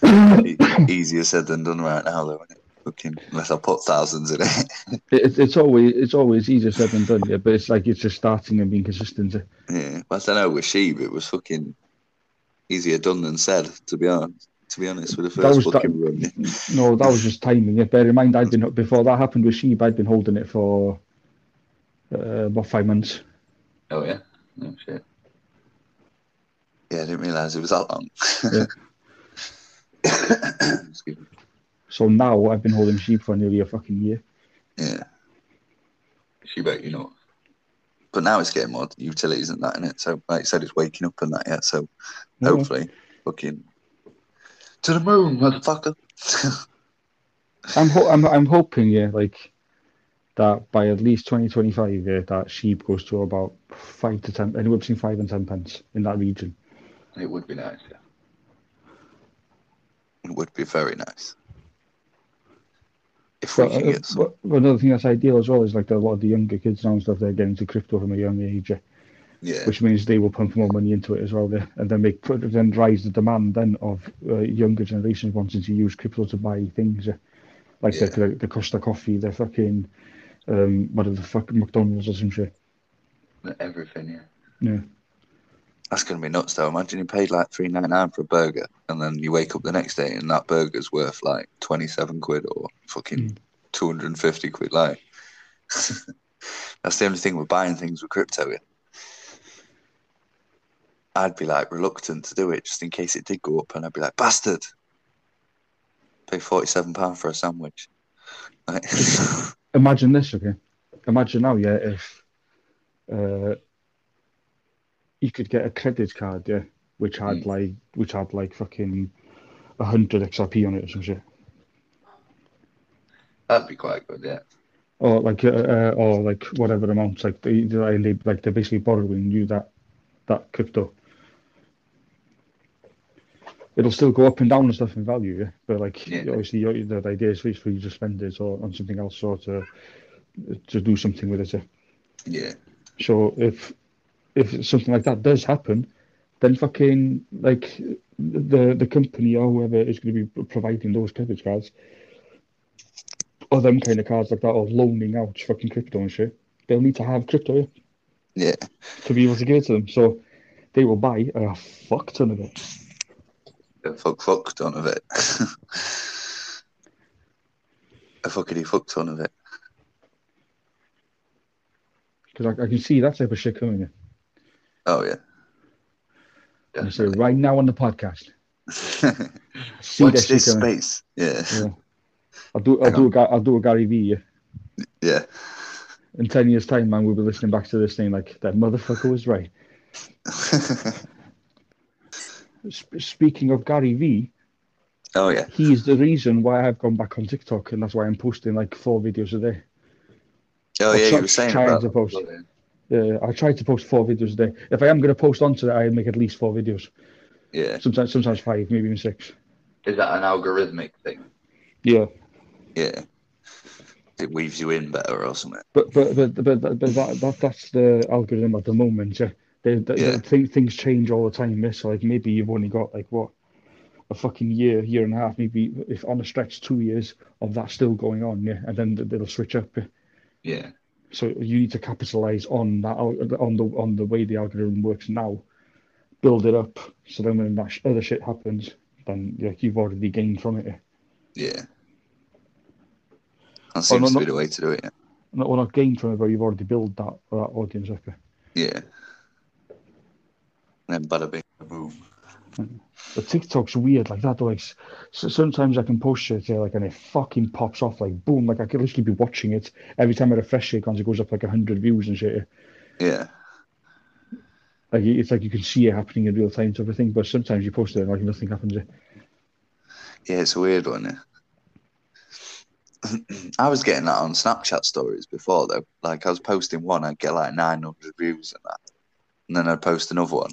E- Easier said than done right now, though. Isn't it? Fucking, unless I put thousands in it. It, it's always it's always easier said than done, yeah. But it's like it's just starting and being consistent. yeah. but I don't know. With SHIB, it was fucking easier done than said. To be honest, to be honest, with the That first was fucking run. No, that was just timing. Yeah. Bear in mind, I'd been before that happened with SHIB. I'd been holding it for uh, about five months. Oh yeah. Oh shit. Yeah, I didn't realise it was that long. Yeah. Excuse me. So now I've been holding SHIB for nearly a fucking year. Yeah. She bet you know. But now it's getting more utilities and that in it. So like I said, it's waking up and that yet. So Yeah. hopefully fucking to the moon, motherfucker. I'm ho- I'm I'm hoping, yeah, like that by at least 2025, yeah, that sheep goes to about five to ten, anywhere between five and ten pence in that region. It would be nice. Yeah. It would be very nice. If we But, can uh, get some. but, another thing that's ideal as well is like a lot of the younger kids now and stuff, they're getting into crypto from a young age, yeah, which means they will pump more money into it as well, yeah, and then make then rise the demand then of uh, younger generations wanting to use crypto to buy things, like Yeah. the, the the Costa Coffee, the fucking um, whatever the fuck McDonald's or some shit. Everything, yeah. Yeah. That's going to be nuts, though. Imagine you paid like three ninety nine for a burger, and then you wake up the next day and that burger's worth like twenty seven quid or fucking two hundred and fifty quid. Like, that's the only thing with buying things with crypto. in. I'd be like reluctant to do it just in case it did go up, and I'd be like, bastard, pay forty seven pound for a sandwich. Like, Imagine this, okay? Imagine now, yeah, if uh, you could get a credit card, yeah, which had Mm. like which had like fucking a hundred XRP on it or some shit, That'd be quite good, yeah. or like uh, uh, or like whatever amounts, like they they like they're basically borrowing you that that crypto. It'll still go up and down and stuff in value, yeah. But like Yeah. obviously, your, the idea is for you to spend it or on something else or to to do something with it. Yeah? Yeah, So if if something like that does happen, then fucking like the the company or whoever is going to be providing those credit cards or them kind of cards like that or loaning out fucking crypto and shit, they'll need to have crypto yeah. to be able to give it to them. So they will buy a fuck ton of it. A fuck fuck ton of it. a fuckity fuck ton of it. Because I, I can see that type of shit coming in. Oh yeah. I right now on the podcast. See Watch this space. Yeah. Yeah. I'll do I'll Hang do a, I'll do a Gary V. Yeah. Yeah. In ten years' time, man, we'll be listening back to this thing like that motherfucker was right. Sp- speaking of Gary V, oh yeah. he's the reason why I've gone back on TikTok, and that's why I'm posting like four videos a day. Oh I'll yeah, try- you were saying try about to post. that. Yeah, I try to post four videos a day. If I am going to post onto it, I make at least four videos. Yeah. Sometimes, sometimes five, maybe even six. Is that an algorithmic thing? Yeah, Yeah. It weaves you in better or something. but but but but, but, but that, that that's the algorithm at the moment. Yeah, they, they, Yeah. thing- things change all the time. Yeah? So like maybe you've only got like what a fucking year, year and a half, maybe if on a stretch two years of that still going on. Yeah, and then they'll switch up. Yeah? Yeah. So you need to capitalize on that on the on the way the algorithm works now, build it up. So then when that sh- other shit happens, then like you've already gained from it. Yeah. That oh, seems no, to no. be the way to do it. Yeah. Not well, not gained from it, but you've already built that that audience up. yeah. Then bada bing, boom. But TikTok's weird like that. Though, like so sometimes I can post shit yeah, like and it fucking pops off like boom. Like I could literally be watching it every time I refresh it, it goes up like hundred views and shit. yeah. Like it's like you can see it happening in real time to everything. But sometimes you post it and like nothing happens. yeah. It's a weird one. Yeah. I was getting that on Snapchat stories before though. Like I was posting one, I'd get like 900 views and that, and then I'd post another one,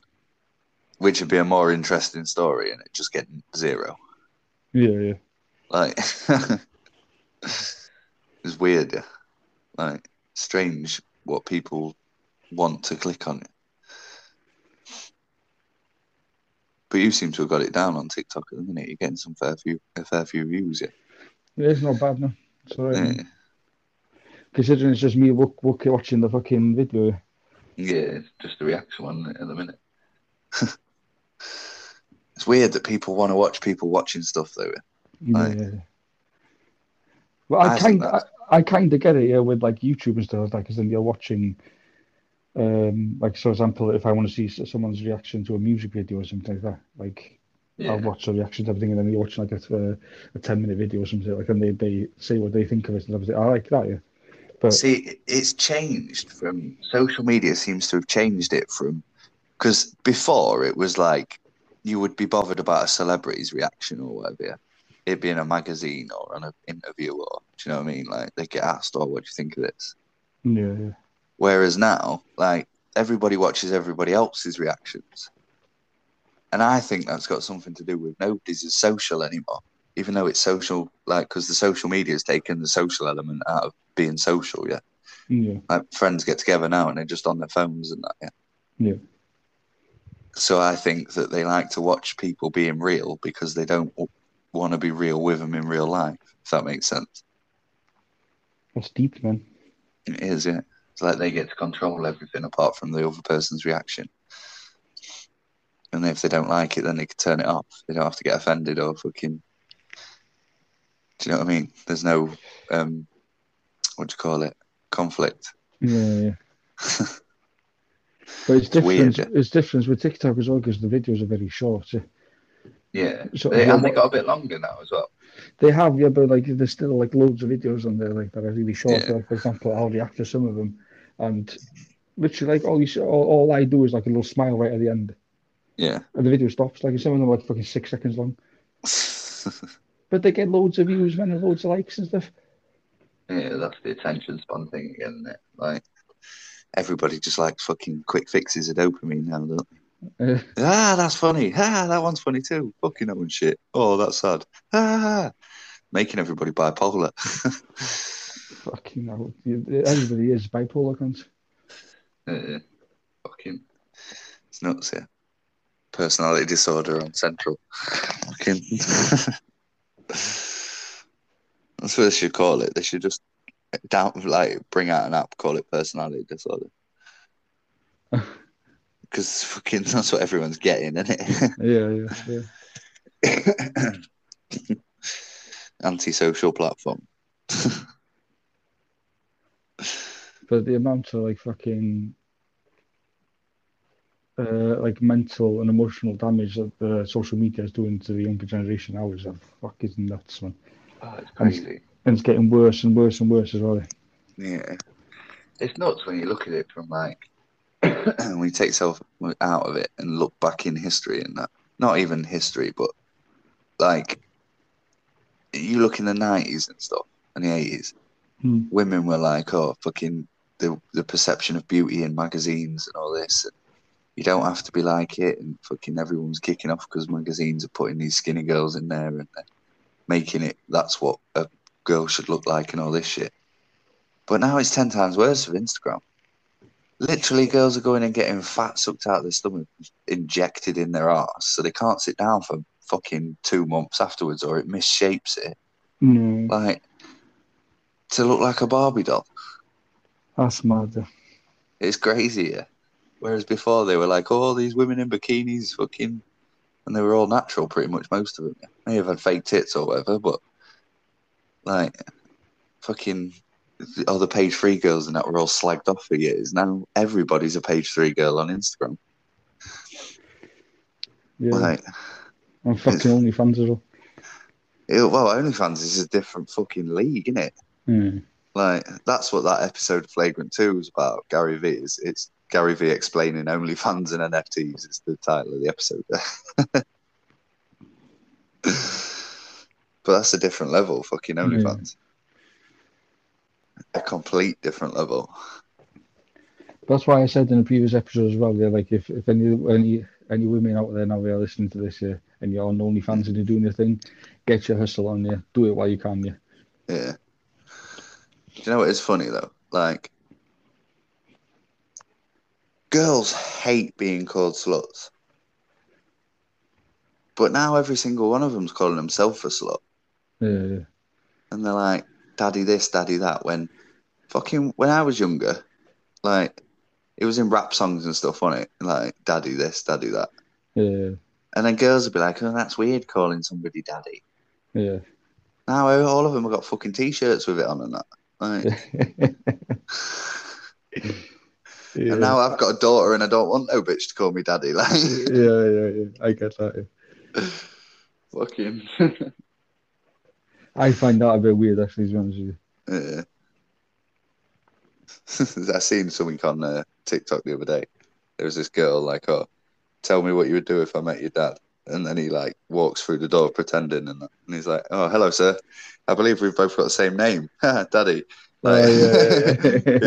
which would be a more interesting story, and it just getting zero. Yeah, yeah. Like it's weird, yeah. Like strange what people want to click on it. But you seem to have got it down on TikTok, isn't it? You're getting some fair few, a fair few views, yeah. Yeah, It's not bad, no. So um, Yeah, considering it's just me look, look, watching the fucking video. yeah it's just a reaction one at the minute. it's weird that people want to watch people watching stuff, though. Yeah. Well, I I think kind, I, I kind of get it, yeah, with like YouTube and stuff like that, because then you're watching, um, like for example, if I want to see someone's reaction to a music video or something like that, like I'll watch the reaction to everything, and then you're watching like a, a ten minute video or something like, and they, they say what they think of it and everything. I like that, yeah. But See, it's changed from social media seems to have changed it from because before it was like you would be bothered about a celebrity's reaction or whatever, yeah. it being a magazine or an interview or do you know what I mean? Like they get asked, "Oh, what do you think of this?" Yeah, yeah. Whereas now, like everybody watches everybody else's reactions, and I think that's got something to do with nobody's as social anymore. Even though it's social, like because the social media has taken the social element out of being social. Yeah, Yeah. like friends get together now and they're just on their phones and that. Yeah. Yeah. So I think that they like to watch people being real because they don't want to be real with them in real life. If that makes sense. That's deep, man. It is, yeah. It's like they get to control everything apart from the other person's reaction. And if they don't like it, then they can turn it off. They don't have to get offended or fucking. Do you know what I mean? There's no, um, what do you call it? Conflict. Yeah, yeah. But it's different. weird. It's different with TikTok as well because the videos are very short. yeah. Yeah. So They, and they got a bit longer now as well. They have, yeah, but like there's still like loads of videos on there like that are really short. Yeah. Like for example, I'll react to some of them, and literally like all you see, all, all I do is like a little smile right at the end, Yeah. and the video stops. Like some of them are like fucking six seconds long, but they get loads of views, man, and loads of likes and stuff. Yeah, that's the attention span thing again, isn't it? Like everybody just likes fucking quick fixes of dopamine now, don't they? Ah, that's funny. Ah, that one's funny too. Fucking hell and shit. Oh, that's sad. Ah, making everybody bipolar. fucking hell. Everybody is bipolar, cunts. Uh, fucking, it's nuts. Yeah, personality disorder on Central. Fucking. That's what they should call it. They should just down like bring out an app, call it personality disorder. Because fucking that's what everyone's getting, isn't it? Yeah, yeah, yeah. Anti-social platform. But the amount of like fucking uh, like mental and emotional damage that the social media is doing to the younger generation now is uh, fucking nuts, man. Oh, it's crazy. And it's getting worse and worse and worse as well. Yeah, it's nuts when you look at it from like when you take yourself out of it and look back in history and that. Not even history, but like you look in the nineties and stuff and the eighties. Hmm. Women were like, "Oh, fucking the the perception of beauty in magazines and all this." And you don't have to be like it, and fucking everyone's kicking off because magazines are putting these skinny girls in there and they're making it that's what a girl should look like and all this shit. But now it's ten times worse with Instagram. Literally, girls are going and getting fat sucked out of their stomach, injected in their arse, so they can't sit down for fucking two months afterwards, or it misshapes it, No, like to look like a Barbie doll. that's mad. It's crazy, yeah. Whereas before they were like, oh, these women in bikinis, fucking, and they were all natural, pretty much most of them. May have had fake tits or whatever, but like, fucking, all the page three girls and that were all slagged off for years. Now everybody's a page three girl on Instagram. Yeah, Like, and fucking OnlyFans as well. it, well, OnlyFans is a different fucking league, isn't it? Yeah. Like, that's what that episode of Flagrant 2 was about, Gary V. Is it's Gary V explaining OnlyFans and NFTs is the title of the episode. but that's a different level, fucking OnlyFans. A complete different level. That's why I said in the previous episode as well. Yeah, like if, if any any any women out there now are listening to this, yeah, and you're on OnlyFans and you're doing your thing, get your hustle on, yeah. Do it while you can, yeah. Yeah. Do you know what is funny though? Like, girls hate being called sluts. But now every single one of them's calling themselves a slut. Yeah, and they're like, "Daddy this, Daddy that." When fucking when I was younger, like it was in rap songs and stuff on it, like "Daddy this, Daddy that," Yeah, and then girls would be like, "Oh, that's weird calling somebody Daddy." yeah. Now all of them have got fucking t-shirts with it on and that. Like, yeah. And now I've got a daughter and I don't want no bitch to call me Daddy. Like, yeah, yeah, yeah. I get that. Yeah. fucking. I find that a bit weird, actually, to be honest with you. Yeah. I seen something on uh, TikTok the other day. There was this girl like, "Oh, tell me what you would do if I met your dad," and then he like walks through the door pretending, and, and he's like, "Oh, hello, sir. I believe we've both got the same name, Daddy." Like, Oh, yeah, yeah, yeah.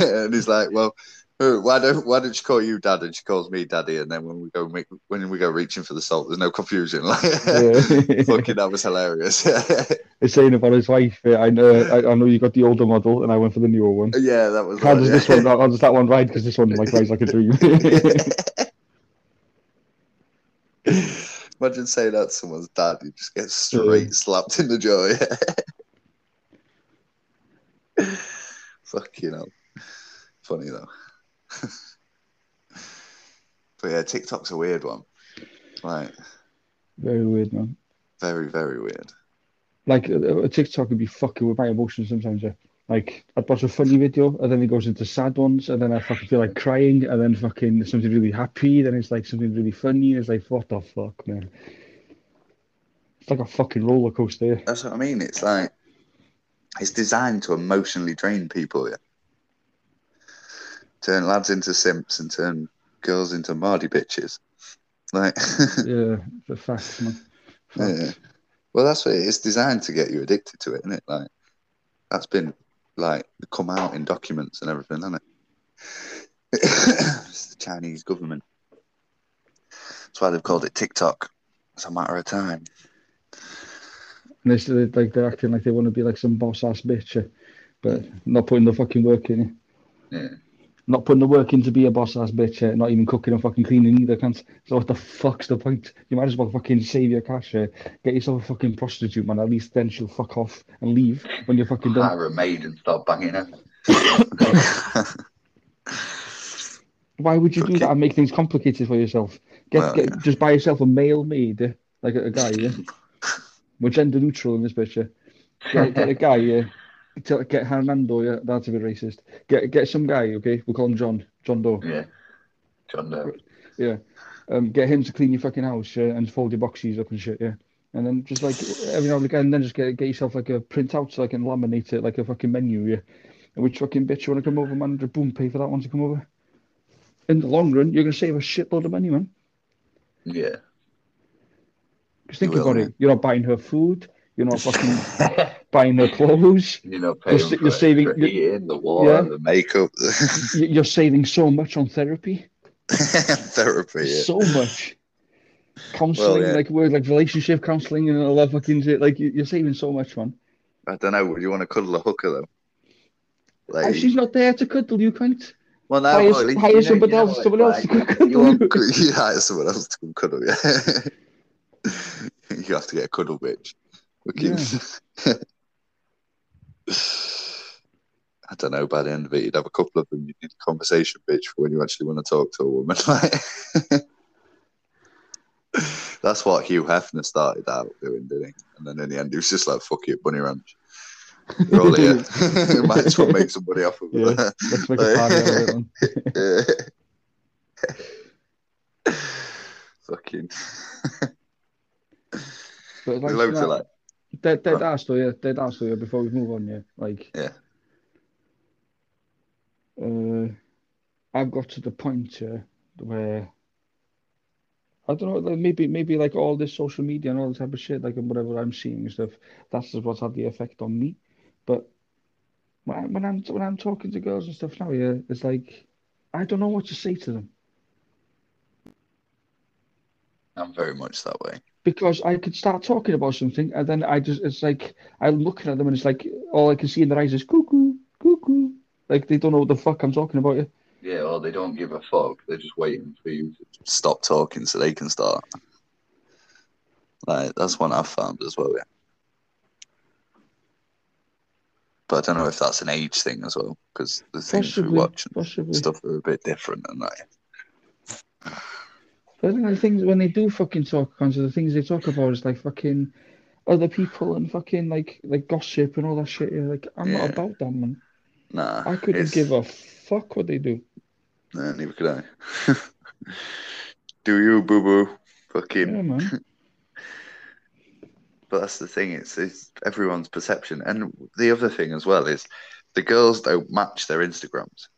yeah. and he's like, "Well, why don't why don't she call you Dad?" And she calls me Daddy, and then when we go make, when we go reaching for the salt, there's no confusion. Like, Yeah. fucking, that was hilarious. He's saying about his wife. I know, I, I know you got the older model, and I went for the newer one. yeah, that was. How like- does this one? How does that one ride? Because this one like rides like a dream. Imagine saying that to someone's dad, you just get straight slapped in the jaw. Fucking hell. Funny though. but yeah, TikTok's a weird one. Like, Very weird, man. very, very weird. Like a TikTok would be fucking with my emotions sometimes. Yeah. Like I'd watch a funny video, and then it goes into sad ones, and then I fucking feel like crying, and then fucking something really happy, then it's like something really funny, and it's like what the fuck, man. It's like a fucking roller coaster. Yeah. That's what I mean. It's like, it's designed to emotionally drain people, yeah. Turn lads into simps and turn girls into Mardy bitches. Like, Yeah, the facts, man. Facts. Yeah. Well, that's what it is designed to get you addicted to it, isn't it? Like that's been like come out in documents and everything, hasn't it? it's the Chinese government. That's why they've called it TikTok. It's a matter of time. And they still like they're acting like they want to be like some boss ass bitch, eh? but not putting the fucking work in. Eh? yeah. Not putting the work in to be a boss ass bitch, yeah. Not even cooking and fucking cleaning either, can't. So what the fuck's the point? You might as well fucking save your cash, yeah. Get yourself a fucking prostitute, man. At least then she'll fuck off and leave when you're fucking done. Hire a maid and start banging her. Why would you do that and make things complicated for yourself? Get, Well, get yeah. just buy yourself a male maid, yeah? like a, a guy, yeah. We're gender neutral in this bitch, yeah. Get, get a guy, yeah. Tell, get Hernando, yeah. That's a bit racist. Get get some guy, okay. We'll call him John. John Doe. yeah. John Doe. Yeah. Um, get him to clean your fucking house, yeah, and fold your boxes up and shit, yeah. And then just like every now and again, then just get get yourself like a printout so I can laminate it like a fucking menu, yeah. And which fucking bitch you want to come over, man? Just boom, pay for that one to come over. In the long run, you're gonna save a shitload of money, man. Yeah. Because think You about yeah. it, you're not buying her food, you're not fucking buying her clothes, You know, paying You're you're saving- you're- heating, the water, Yeah. the makeup, you're saving so much on therapy, therapy. Yeah. so much. Counseling, yeah. like word, like relationship counseling and all that fucking shit. Like you- you're saving so much, man. I don't know. Would you want to cuddle a hooker though? Like, If she's not there to cuddle you, cunt. well, no, hire- well, at hire you know- somebody you know else- what someone else to like. cuddle You, want, you. you hire someone else to come cuddle you. you have to get a cuddle bitch. Fucking- I don't know. By the end of it, you'd have a couple of them. You need a conversation bitch for when you actually want to talk to a woman. That's what Hugh Hefner started out doing, didn't he? And then in the end, he was just like, "Fuck it, bunny ranch." All here. Might as well make somebody off of Yeah. it. Let's make a party out of it. Fucking But like, loads of like, dead, dead ass though, yeah. Dead ass though, yeah. Before we move on, yeah. Like, Yeah. Uh, I've got to the point yeah, where I don't know, like maybe maybe like all this social media and all this type of shit, like and whatever I'm seeing and stuff, that's what's had the effect on me. But when, I, when I'm when I'm talking to girls and stuff now, yeah, it's like I don't know what to say to them I'm very much that way. Because I could start talking about something and then I just it's like I'm looking at them and it's like all I can see in their eyes is cuckoo, cuckoo. Like they don't know what the fuck I'm talking about. Yeah. Or they don't give a fuck. They're just waiting for you to stop talking so they can start. Like that's one I've found as well. Yeah. But I don't know if that's an age thing as well, because the things we watch and possibly. stuff are a bit different and that. But I think the things when they do fucking talk on the things they talk about is like fucking other people and fucking like like gossip and all that shit. Yeah, like I'm Yeah. not about that, man. Nah, I couldn't it's- give a fuck what they do. Nah, neither could I. Do you, boo boo? Fucking. Yeah, man. But that's the thing, it's, it's everyone's perception. And the other thing as well is the girls don't match their Instagrams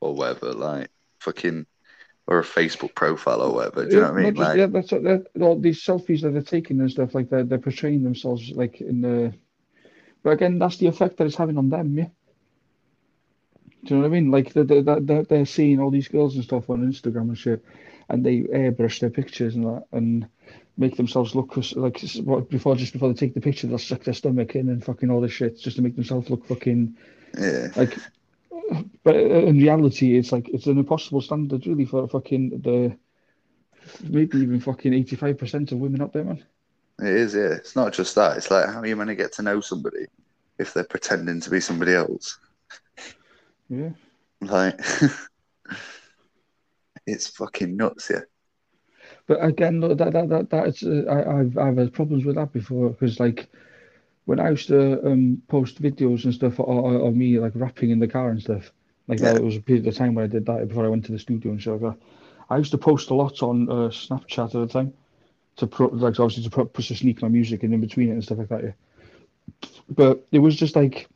or whatever. Like, fucking, or a Facebook profile or whatever. Do you know what I mean? just- Like, yeah, that's what all these selfies that they're taking and stuff like that. They're portraying themselves like in the. But again, that's the effect that it's having on them. Yeah. Do you know what I mean? Like they're, they're, they're, they're seeing all these girls and stuff on Instagram and shit, and they airbrush their pictures and that, and make themselves look like what- before just before they take the picture, they'll suck their stomach in and fucking all this shit just to make themselves look fucking yeah, like. But in reality, it's like it's an impossible standard really for fucking the maybe even fucking eighty five percent of women out there, man. it is. Yeah, it's not just that. It's like how are you going to get to know somebody if they're pretending to be somebody else? Yeah. Like, it's fucking nuts. Yeah, But again, look, that that that that's uh, I I've I've had problems with that before because like when I used to um post videos and stuff of, of of me like rapping in the car and stuff like that Yeah. it was a period of time when I did that before I went to the studio and stuff. I used to post a lot on uh, Snapchat at the time to pro like obviously to pro to sneak my music in, in between it and stuff like that. Yeah. But it was just like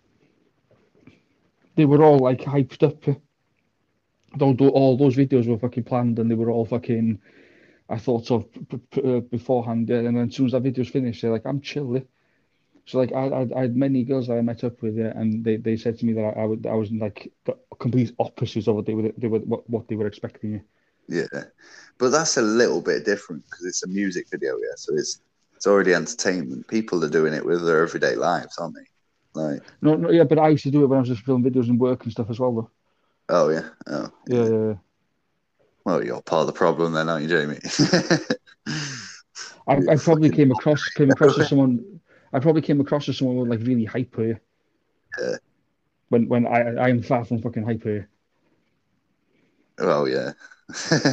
they were all like hyped up. Don't do all those videos were fucking planned and they were all fucking I thought of p- p- uh, beforehand, yeah, and then as soon as that video's finished, they're like, "I'm chill." Yeah. So like, I, I, I had many girls that I met up with, yeah, and they, they said to me that I, I would I was like the complete opposite of what they were they were what, what they were expecting. Yeah. yeah, but that's a little bit different because it's a music video. Yeah, so it's it's already entertainment. People are doing it with their everyday lives, aren't they? Like, No, no, yeah, but I used to do it when I was just filming videos and work and stuff as well, though. oh yeah, oh Yeah, yeah, yeah. Well, you're part of the problem then, aren't you, Jamie? I, I probably came across came across as someone. I probably came across as someone like really hyper. Yeah. When when I I am far from fucking hyper. Oh yeah. yeah.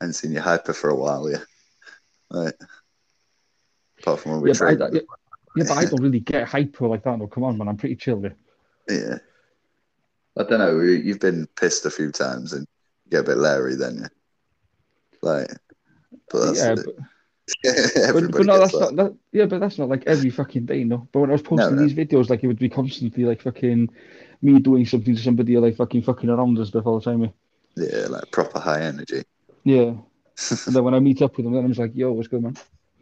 and seen you hyper for a while, yeah. Right. Apart from when we Yeah, but I, yeah, yeah, but I don't really get hyper like that. No, come on, man. I'm pretty chill. Yeah. Yeah. I don't know. you- You've been pissed a few times and you get a bit leery then, yeah. Like, but that's yeah. but, but, no, that's that. not that. Yeah, but that's not like every fucking day, no. But when I was posting no. these videos, like it would be constantly like fucking me doing something to somebody, like fucking fucking around and stuff all the time. Yeah. Yeah, like proper high energy. Yeah. And then when I meet up with them, then I'm just like, "Yo, what's good, man?"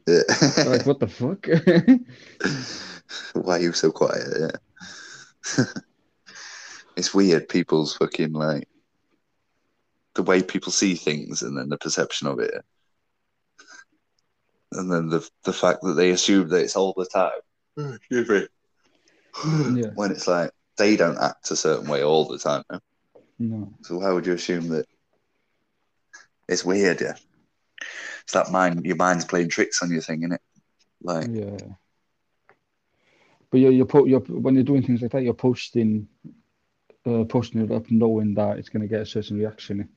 Yeah. Like, "What the fuck?" Why are you so quiet? Yeah. it's weird, people's fucking like the way people see things and then the perception of it. And then the the fact that they assume that it's all the time. Excuse me. Yeah. When it's like they don't act a certain way all the time. no? no. So why would you assume that it's weird, yeah? It's that mind your mind's playing tricks on your thing, innit? Like Yeah. But you're, you're, po- you're when you're doing things like that, you're posting, uh, posting it up, knowing that it's going to get a certain reaction.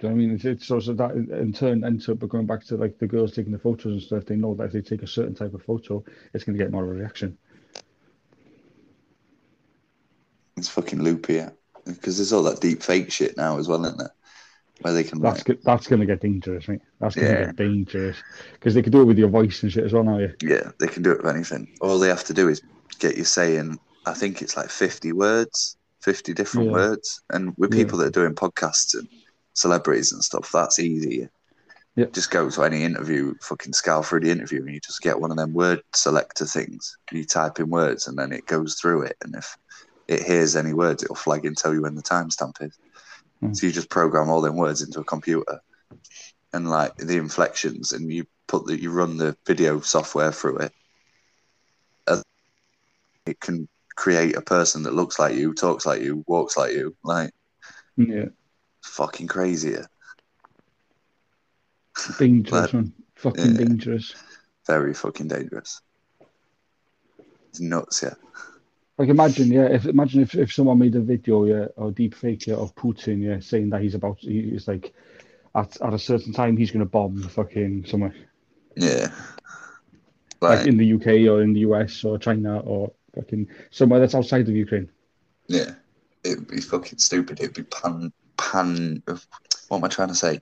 Do you know I mean? It's, it's so, so that in turn ends up going back to like the girls taking the photos and stuff. They know that if they take a certain type of photo, it's going to get more of a reaction. it's fucking loopy, yeah. Because there's all that deep fake shit now as well, isn't there? Where they can That's like, go- that's going to get dangerous, right? That's going to Yeah. get dangerous because they can do it with your voice and shit as well now. Yeah. yeah, they can do it with anything. All they have to do is get you saying, I think it's like 50 words, 50 different Yeah. words. And with Yeah. people that are doing podcasts and celebrities and stuff, that's easy. Yeah. Just go to any interview, fucking scour through the interview, and you just get one of them word selector things. You type in words, and then it goes through it. And if it hears any words, it'll flag and tell you when the timestamp is. Hmm. So you just program all them words into a computer, and like the inflections, and you put the you run the video software through it. It can create a person that looks like you, talks like you, walks like you. Like Yeah. Fucking crazier. yeah. Dangerous, man. Fucking yeah. dangerous. Very fucking dangerous. It's nuts, yeah. Like imagine, yeah, if imagine if, if someone made a video, yeah, or deep fake yeah, of Putin, yeah, saying that he's about he is like at, at a certain time he's gonna bomb fucking somewhere. Yeah. Like Like, in the UK or in the US or China or fucking somewhere that's outside of Ukraine. yeah. It'd be fucking stupid. It'd be pan pan what am I trying to say?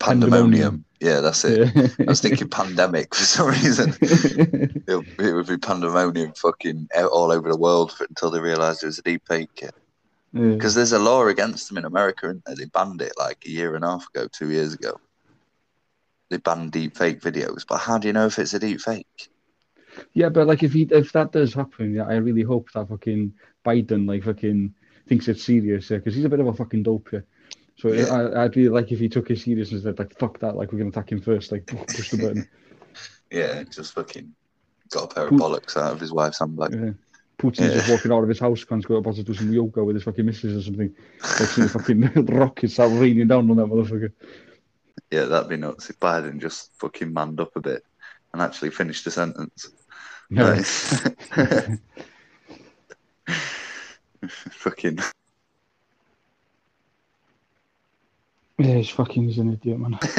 Pandemonium. Pandemonium. Yeah, that's it. Yeah. I was thinking pandemic for some reason. It, it would be pandemonium fucking out all over the world for, until they realised it was a deep fake. Yeah. Yeah. Because there's a law against them in America, and they banned it like a year and a half ago, two years ago. They banned deep fake videos, but how do you know if it's a deep fake? Yeah, but like if he if that does happen, yeah, I really hope that fucking Biden like fucking thinks it's serious, yeah, because he's a bit of a fucking dope, yeah. So Yeah. I, I'd really like if he took it serious and said like fuck that, like we're gonna attack him first, like push the button. Yeah, just fucking got a pair of bollocks out of his wife's handbag. Yeah. Putin's Yeah. just walking out of his house, can't go about to do some yoga with his fucking missus or something. Like the fucking rockets start raining down on that motherfucker. Yeah, that'd be nuts if Biden just fucking manned up a bit and actually finished the sentence. Yeah. Right. fucking yeah, he's fucking he's an idiot, man.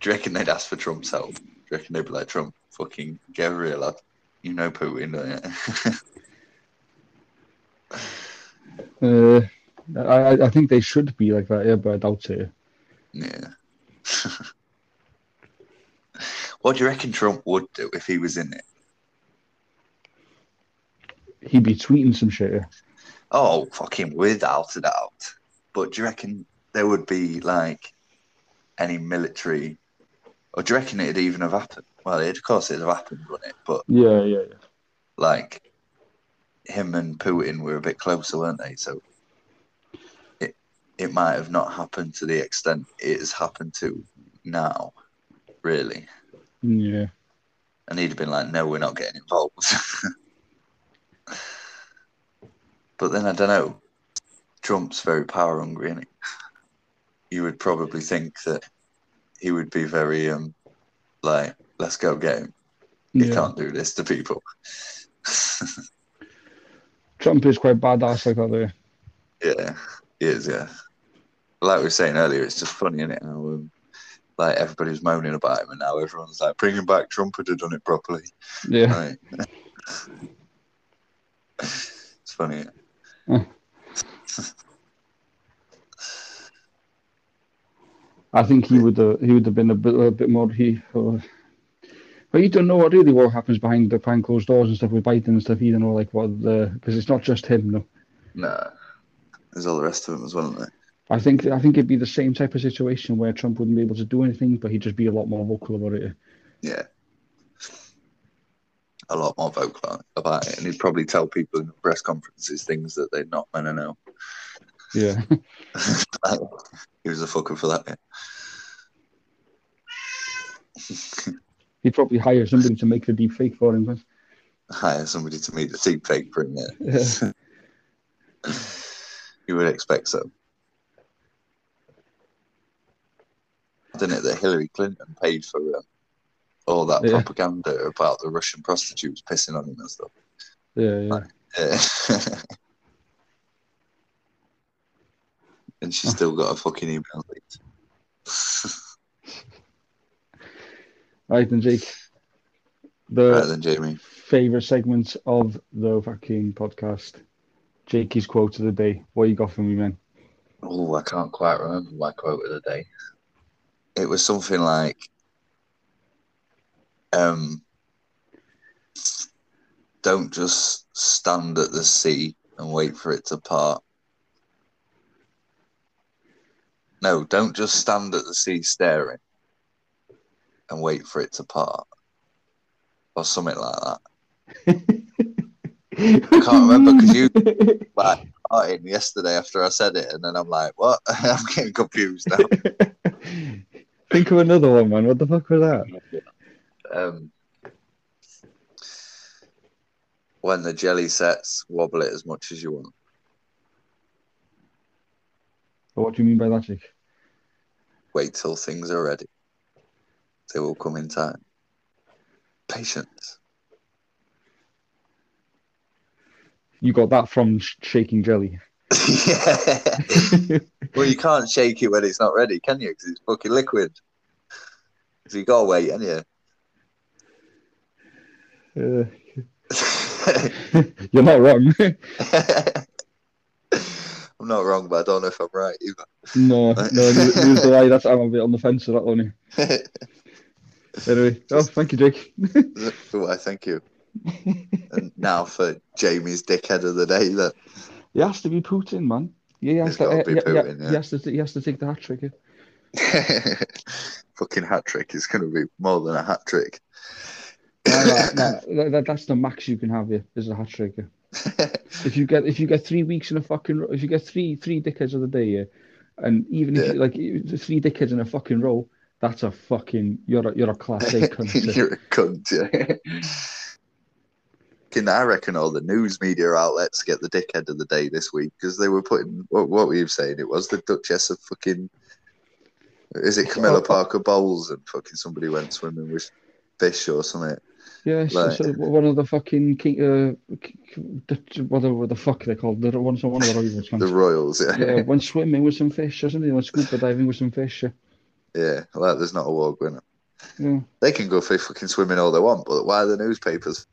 Do you reckon they'd ask for Trump's help? Do you reckon they'd be like, Trump, fucking get a real lad. You know Putin, don't you? Uh, I I- I think they should be like that, yeah, but I doubt it. yeah. what do you reckon Trump would do if he was in it? He'd be tweeting some shit. Yeah. Oh, fucking without a doubt. But do you reckon there would be like any military, or do you reckon it'd even have happened? Well, it, of course it'd have happened, wouldn't it? But Yeah, yeah, yeah. like him and Putin were a bit closer, weren't they? So it it might have not happened to the extent it has happened to now, really. Yeah. And he'd have been like, "No, we're not getting involved." but then I don't know. Trump's very power hungry, is You would probably think that he would be very um like, "Let's go get him. He yeah. can't do this to people." Trump is quite badass like that, though. Yeah, he is. Yeah, like we were saying earlier, it's just funny, isn't it? How um, like everybody's moaning about him, and now everyone's like, "Bring him back." Trump would have done it properly. Yeah. Right. it's funny. I think he would uh, he would have been a bit a bit more he. Uh, but you don't know what really what happens behind the behind closed doors and stuff with Biden and stuff. You don't know like what the because it's not just him. No, No, there's all the rest of them as well, isn't there? I think I think it'd be the same type of situation where Trump wouldn't be able to do anything, but he'd just be a lot more vocal about it. Yeah. A lot more vocal about it, and he'd probably tell people in press conferences things that they're not meant to know. Yeah. he was a fucker for that. Yeah. He'd probably hire somebody to make the deep fake for him. but- Hire somebody to make the deep fake for him. Yeah. Yeah. You would expect so. Didn't it that Hillary Clinton paid for um, all that Yeah. propaganda about the Russian prostitutes pissing on him and stuff? Yeah, yeah. Yeah. and she still got a fucking email leaked. Right then, Jake. The right then, Jamie. favorite segments of the fucking podcast. Jakey's quote of the day. What you got for me, man? Oh, I can't quite remember my quote of the day. It was something like, um, "Don't just stand at the sea and wait for it to part." No, don't just stand at the sea staring and wait for it to part, or something like that. I can't remember because you- Like parting yesterday after I said it, and then I'm like, "What?" I'm getting confused now. Think of another one, man. What the fuck was that? Um, when the jelly sets, wobble it as much as you want. What do you mean by that, Jake? Wait till things are ready. They will come in time. Patience. You got that from sh- shaking jelly. yeah. Well, you can't shake it when it's not ready, can you? Because it's fucking liquid. So you gotta wait, ain't you? Uh, you're not wrong. I'm not wrong, but I don't know if I'm right either. no, no, neither do I. That's I'm a bit on the fence with that one. Anyway, oh, thank you, Jake. Why, thank you. and now for Jamie's dickhead of the day. That It has to be Putin, man. He has to. uh, yeah, Putin, yeah. He has to. He has to take the hat trick. yeah. Fucking hat trick is going to be more than a hat trick. That, that's the max you can have. Yeah, is a hat trick. Yeah. If you get if you get three weeks in a fucking if you get three three dickheads of the day, yeah, and even if you, like three dickheads in a fucking row, that's a fucking you're a you're a class A cunt. You're a cunt, yeah. I reckon all the news media outlets get the dickhead of the day this week because they were putting what, what were you saying? It was the Duchess of fucking. Is it Camilla. Parker Bowles and fucking somebody went swimming with fish or something? Yeah, Like- one of the fucking king, uh, k- k- Dutch- whatever the fuck they called, the one, one of the rivals. The Royals, yeah. yeah, went swimming with some fish or something, went scuba diving with some fish. Yeah. Yeah, like there's not a award winner. yeah. They can go for fucking swimming all they want, but why are the newspapers?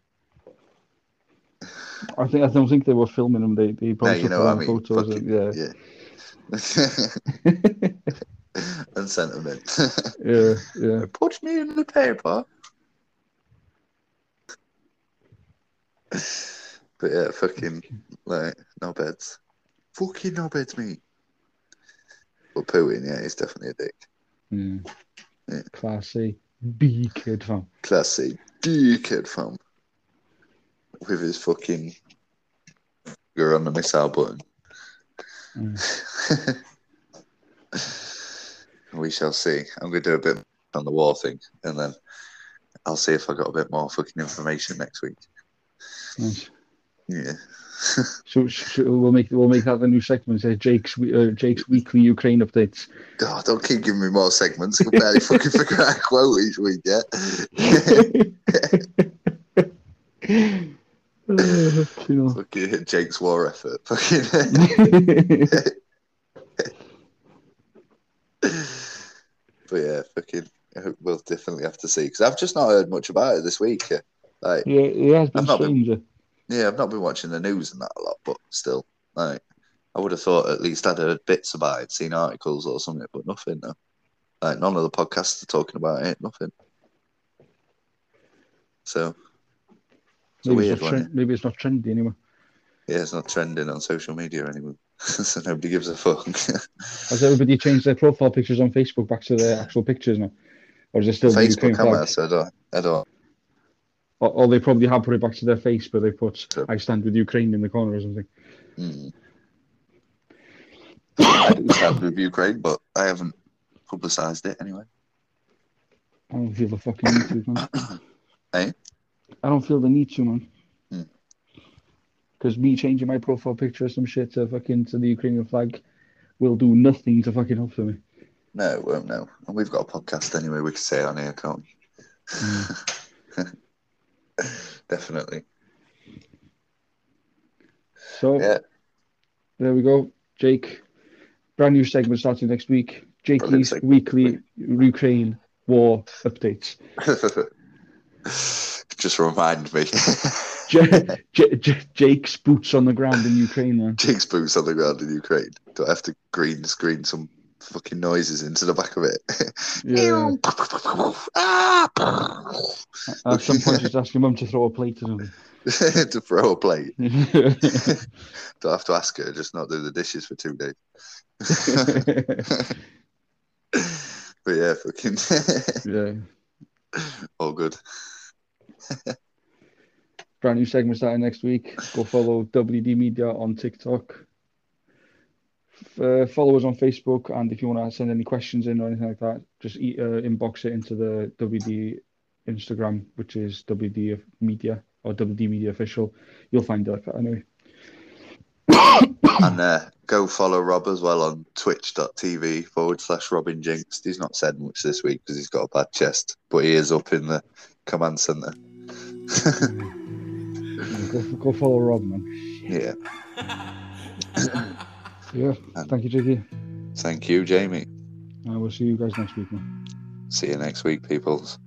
I think I don't think they were filming them. They they Yeah, posted you know I mean. photos. Fucking, and, yeah. and sent them in. yeah, yeah. Put me in the paper. But yeah, fucking like no beds. Fucking no beds, me. But Putin, yeah, he's definitely a dick. yeah. Yeah. Classy B kid fam. Classy dickhead fam. With his fucking you're on the missile button. Mm. we shall see. I'm gonna do a bit on the war thing and then I'll see if I got a bit more fucking information next week. Nice. Yeah. So, so we'll make we'll make that the new segment. Say Jake's uh, Jake's weekly Ukraine updates. Oh, don't keep giving me more segments. I can barely fucking figure out a quote each week, yeah? Uh, fucking Jake's war effort. Fucking. but yeah, fucking. We'll definitely have to see because I've just not heard much about it this week. Yeah. Like, yeah, it has been I've not been- yeah. I've not been watching the news and that a lot, but still, like, I would have thought at least I'd heard bits about it, seen articles or something, but nothing. No. Like, none of the podcasts are talking about it. Nothing. So, it's Maybe, weird it's not one. maybe it's not trendy anymore. Yeah, it's not trending on social media anymore. so nobody gives a fuck. Has everybody changed their profile pictures on Facebook back to their actual pictures now? Or is it still Facebook so I don't, I don't. Or, or they probably have put it back to their face, but they put. "I stand with Ukraine" in the corner or something. Mm. I do stand with Ukraine, but I haven't publicised it anyway. I don't feel the fucking need to, man. Eh? I don't feel the need to, man. Hmm. Because me changing my profile picture or some shit to fucking to the Ukrainian flag will do nothing to fucking help for me. No, it won't no. And we've got a podcast anyway, we can say it on here, can't we? Definitely. So Yeah. there we go, Jake. Brand new segment starting next week. Jakey's weekly Ukraine war updates. Just remind me. J- J- J- Jake's boots on the ground in Ukraine, man. Jake's boots on the ground in Ukraine. Do I have to green screen some fucking noises into the back of it? Yeah. Ah! At some point, just ask your mum to throw a plate or something. to throw a plate. Do I have to ask her? Just not do the dishes for two days. But yeah, fucking yeah. all good. Brand new segment starting next week. Go follow WD Media on TikTok. F- Uh, follow us on Facebook, and if you want to send any questions in or anything like that, just e- uh, inbox it into the WD Instagram, which is WD Media or WD Media Official. You'll find it like that anyway. And uh, go follow Rob as well on twitch.tv forward slash Robin Jinx. He's not said much this week because he's got a bad chest, but he is up in the command centre. Go, go follow Rob, man. Yeah. Yeah, thank you, Jiggy. Thank you, Jamie. I will see you guys next week, man. See you next week, peoples.